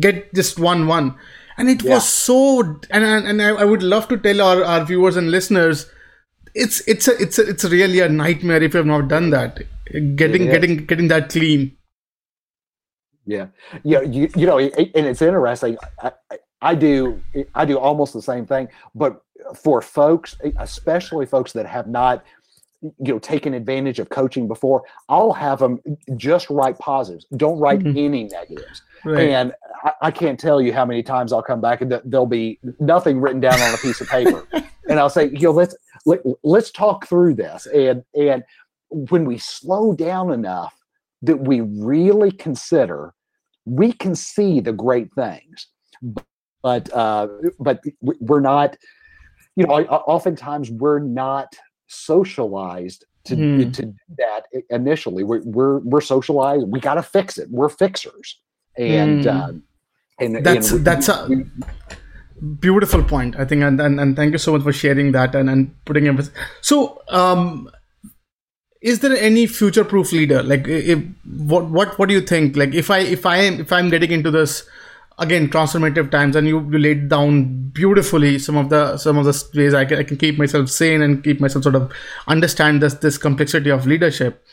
get just one one. And it yeah. was so and and I, I would love to tell our, our viewers and listeners it's it's a it's a, it's really a nightmare if you have not done that getting getting getting that clean yeah yeah you, you know and it's interesting I, I do I do almost the same thing, but for folks, especially folks that have not you know taken advantage of coaching before, I'll have them just write positives. Don't write mm-hmm. any negatives. Right. And I, I, can't tell you how many times I'll come back and th- there'll be nothing written down on a piece of paper, and I'll say, you know, let's let, let's talk through this. And and when we slow down enough that we really consider, we can see the great things but uh, but we're not you know oftentimes we're not socialized to, mm. to do that initially we're, we're we're socialized we got to fix it we're fixers and mm. um, and that's and we, that's a we, beautiful point. I think and, and and thank you so much for sharing that and and putting it so um is there any future proof leader? Like if what what what do you think? Like if i if i am if i'm getting into this again transformative times and you, you laid down beautifully some of the some of the ways I can, I can keep myself sane and keep myself sort of understand this this complexity of leadership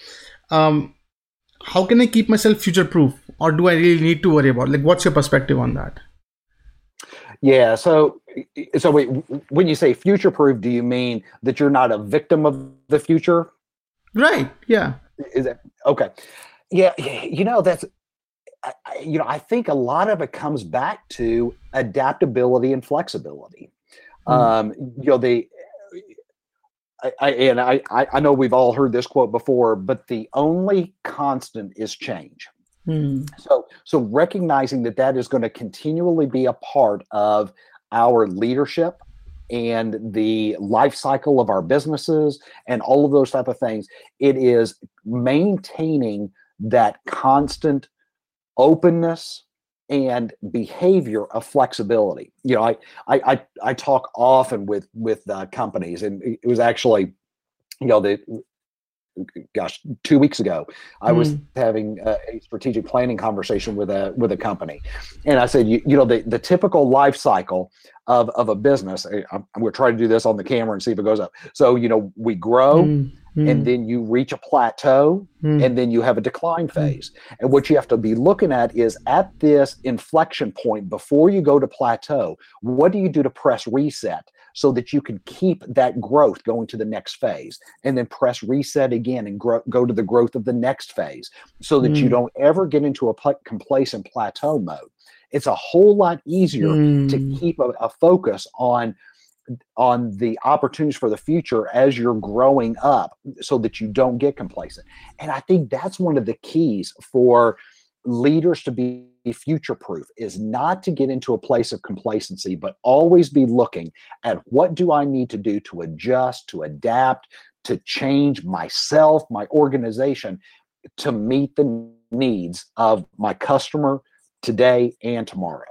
um how can i keep myself future proof or do i really need to worry about? Like what's your perspective on that yeah so so wait, when you say future proof do you mean that you're not a victim of the future right yeah is that okay yeah you know that's you know, I think a lot of it comes back to adaptability and flexibility. Mm. Um, you know, the I, I, and I, I know we've all heard this quote before, but the only constant is change. Mm. So, so recognizing that that is going to continually be a part of our leadership and the life cycle of our businesses and all of those type of things, it is maintaining that constant openness and behavior of flexibility. You know, I I I, I talk often with with uh, companies, and it was actually, you know, the gosh, two weeks ago, I mm. was hmm. having a, a, strategic planning conversation with a with a company, and I said, you, you know, the, the typical life cycle of of a business. I'm, I'm going to try to do this on the camera and see if it goes up. So, you know, we grow. Mm. Mm. and then you reach a plateau mm. and then you have a decline hmm. phase and what you have to be looking at is at this inflection point before you go to plateau what do you do to press reset so that you can keep that growth going to the next phase and then press reset again and grow, go to the growth of the next phase so that mm. you don't ever get into a pl- complacent plateau mode. It's a whole lot easier mm. to keep a, a focus on on the opportunities for the future as you're growing up so that you don't get complacent. And I think that's one of the keys for leaders to be future proof is not to get into a place of complacency but always be looking at what do i need to do to adjust to adapt to change myself my organization to meet the needs of my customer today and tomorrow.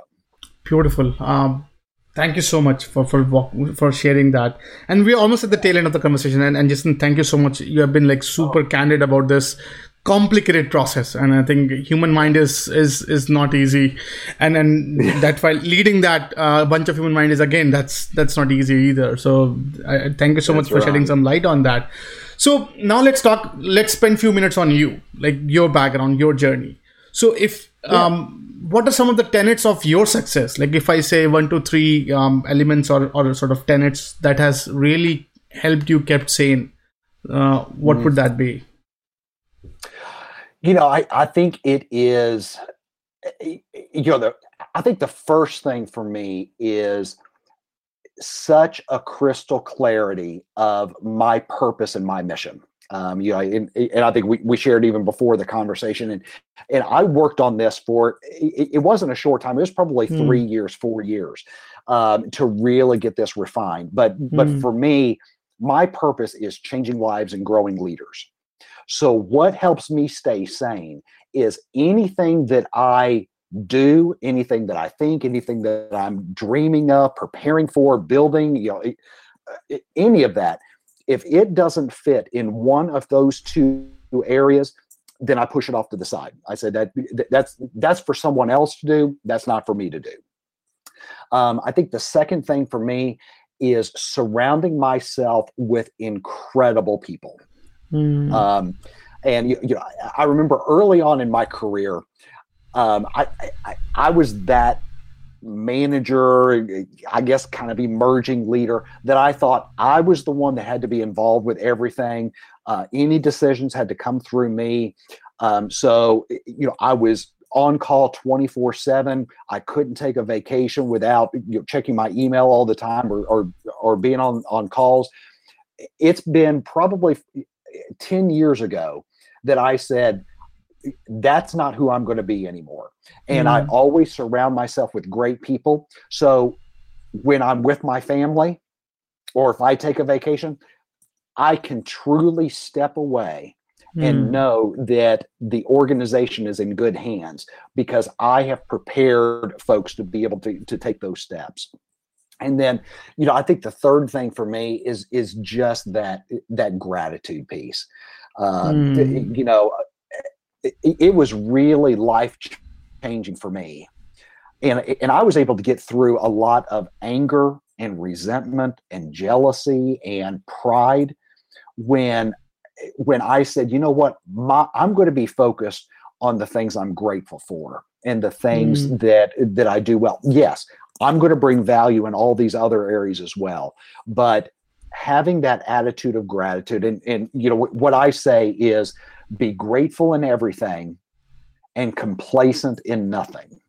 Beautiful. Um, thank you so much for for for sharing that. And we're almost at the tail end of the conversation and, and Jason thank you so much. You have been like super oh. candid about this complicated process and i think human mind is is is not easy. And and that while leading that uh, bunch of human mind is again that's that's not easy either. So I, thank you so that's much for shedding some light on that. So now let's talk let's spend a few minutes on you like your background your journey. So if yeah. um what are some of the tenets of your success? Like if i say one two three um, elements or or sort of tenets that has really helped you kept sane uh, what mm. would that be you know, I, I think it is, eh, eh, you know, the, I think the first thing for me is such a crystal clarity of my purpose and my mission. Um, you know, and, and, I think we, we shared even before the conversation, and and I worked on this for it, it wasn't a short time; it was probably mm. three years, four years, um, to really get this refined. But mm. but hmm. for me, my purpose is changing lives and growing leaders. So, what helps me stay sane is anything that I do, anything that I think, anything that I'm dreaming of, preparing for, building, you know, any of that, if it doesn't fit in one of those two areas, then I push it off to the side. I said that that's that's for someone else to do. That's not for me to do. Um, I think the second thing for me is surrounding myself with incredible people. Mm. Um, and you, you, know, I remember early on in my career, um, I, I, I was that manager, I guess, kind of emerging leader that I thought I was the one that had to be involved with everything. Uh, any decisions had to come through me. Um, so, you know, I was on call 24 7. I couldn't take a vacation without you know, checking my email all the time or, or, or being on, on calls. It's been probably 10 years ago that I said, that's not who I'm going to be anymore. And mm. I always surround myself with great people. So when I'm with my family or if I take a vacation, I can truly step away mm. and know that the organization is in good hands because I have prepared folks to be able to, to take those steps and then you know i think the third thing for me is is just that that gratitude piece. Um, mm. you know it, it, was really life changing for me. And and i was able to get through a lot of anger and resentment and jealousy and pride when when i said you know what? My, i'm going to be focused on the things i'm grateful for and the things mm. that that i do well yes I'm going to bring value in all these other areas as well. But having that attitude of gratitude, and, and you know, what I say is be grateful in everything and complacent in nothing.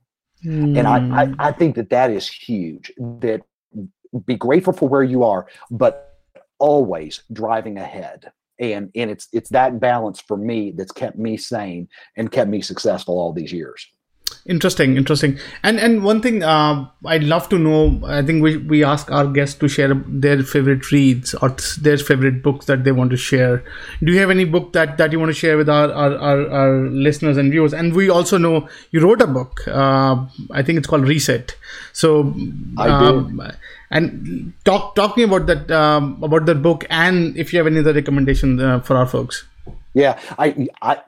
Mm. And I, I, hmm. I think that that is huge. That be grateful for where you are, but always driving ahead and and it's it's that balance for me that's kept me sane and kept me successful all these years interesting interesting. And and one thing uh, i'd love to know i think we, we ask our guests to share their favorite reads or their favorite books that they want to share. Do you have any book that that you want to share with our our, our, our listeners and viewers? And we also know you wrote a book uh, i think it's called reset. So I um, and talk talk me about that um, about that book and if you have any other recommendation uh, for our folks. Yeah, I, I,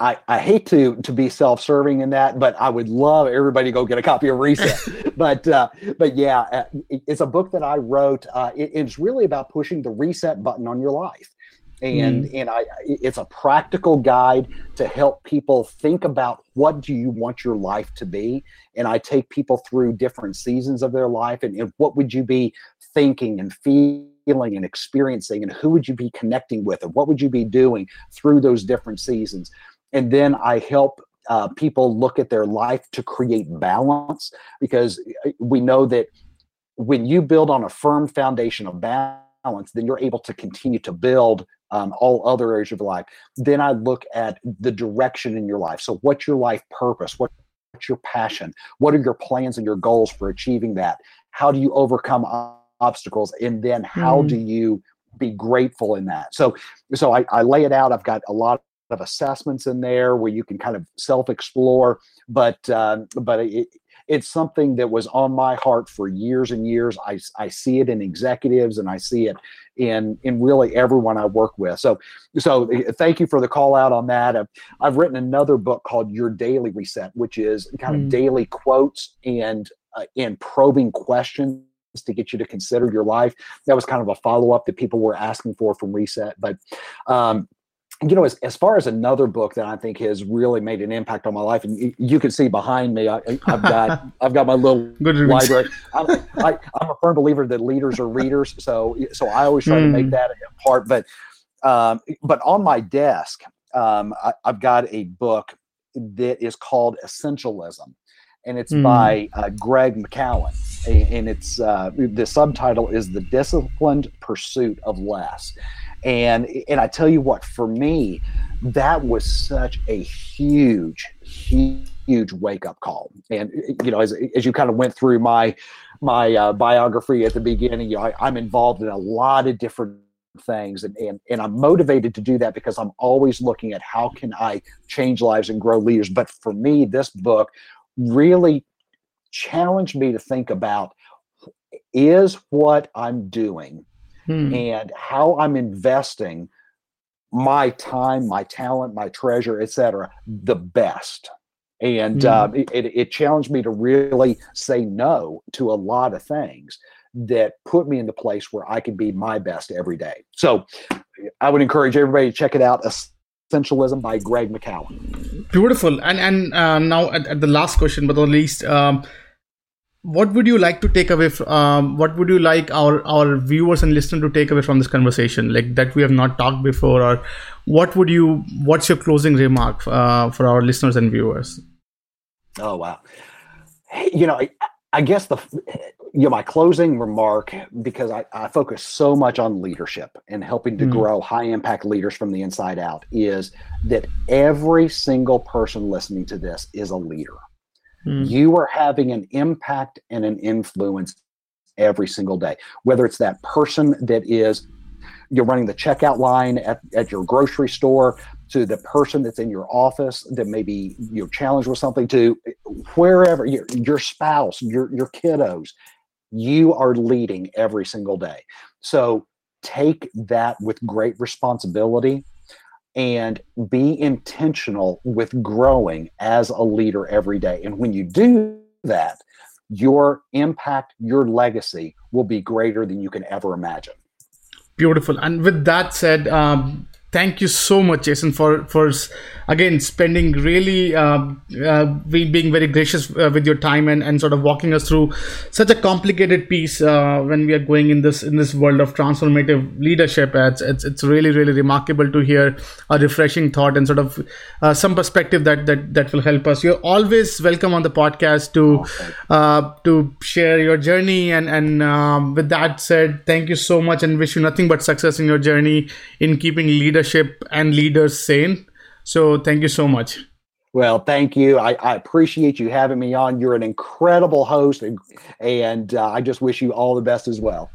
I, I hate to to be self-serving in that, but I would love everybody to go get a copy of Reset. but uh, but yeah, uh, it's a book that I wrote. Uh, it, it's really about pushing the reset button on your life, and mm. and I it's a practical guide to help people think about what do you want your life to be, and I take people through different seasons of their life and, and what would you be thinking and feeling feeling and experiencing and who would you be connecting with and what would you be doing through those different seasons and then i help uh, people look at their life to create balance because uh, we know that when you build on a firm foundation of balance then you're able to continue to build um, all other areas of your life. Then i look at the direction in your life. So what's your life purpose? What, what's your passion? What are your plans and your goals for achieving that? How do you overcome obstacles? And then how mm. do you be grateful in that? So so I, I lay it out. I've got a lot of assessments in there where you can kind of self explore but um, but it, it's something that was on my heart for years and years I, I see it in executives and i see it in in really everyone i work with so so eh, thank you for the call out on that i've, I've written another book called your daily reset which is kind mm. of daily quotes and uh, and probing questions to get you to consider your life. That was kind of a follow up that people were asking for from Reset. But, um, you know, as, as far as another book that I think has really made an impact on my life, and you, you can see behind me, I, have got I've got my little library. I'm, I, am a firm believer that leaders are readers, so so I always try mm. to make hmm. that a part. But um, but on my desk, um, I, I've got a book that is called Essentialism, and it's mm. by uh, Greg McKeown and it's uh, the subtitle is the disciplined pursuit of less and and i tell you what for me that was such a huge huge wake up call. And you know as, as you kind of went through my my uh, biography at the beginning you know, I, i'm involved in a lot of different things and, and and i'm motivated to do that because i'm always looking at how can i change lives and grow leaders. But for me this book really challenged me to think about is what I'm doing hmm. and how I'm investing my time, my talent, my treasure, etc., the best. And hmm. uh, it, it challenged me to really say no to a lot of things that put me in the place where I can be my best every day. So I would encourage everybody to check it out. Essentialism by Greg McKeown. Beautiful. And and uh, now at, at, the last question, but not least, um, what would you like to take away from, um, what would you like our our viewers and listeners to take away from this conversation? Like that we have not talked before or what would you what's your closing remark uh, for our listeners and viewers? Oh wow. You know I, I, guess the you know my closing remark because I, I focus so much on leadership and helping to mm. grow high impact leaders from the inside out is that every single person listening to this is a leader Mm. You are having an impact and an influence every single day, whether it's that person that is you're running the checkout line at, at your grocery store to the person that's in your office that maybe you're challenged with something to wherever your, your spouse your, your kiddos you are leading every single day so take that with great responsibility and be intentional with growing as a leader every day. And when you do that, your impact, your legacy will be greater than you can ever imagine. Beautiful. And with that said, um, thank you so much, Jason, for for again spending really uh, uh, being very gracious uh, with your time and, and sort of walking us through such a complicated piece uh, when we are going in this in this world of transformative leadership. It's, it's it's really really remarkable to hear a refreshing thought and sort of uh, some perspective that that that will help us. You're always welcome on the podcast to uh, to share your journey and and um, with that said, thank you so much and wish you nothing but success in your journey in keeping leadership and leaders sane. So thank you so much. Well, thank you. I, I, appreciate you having me on. You're an incredible host, and, and uh, I just wish you all the best as well.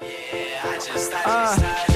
Uh, I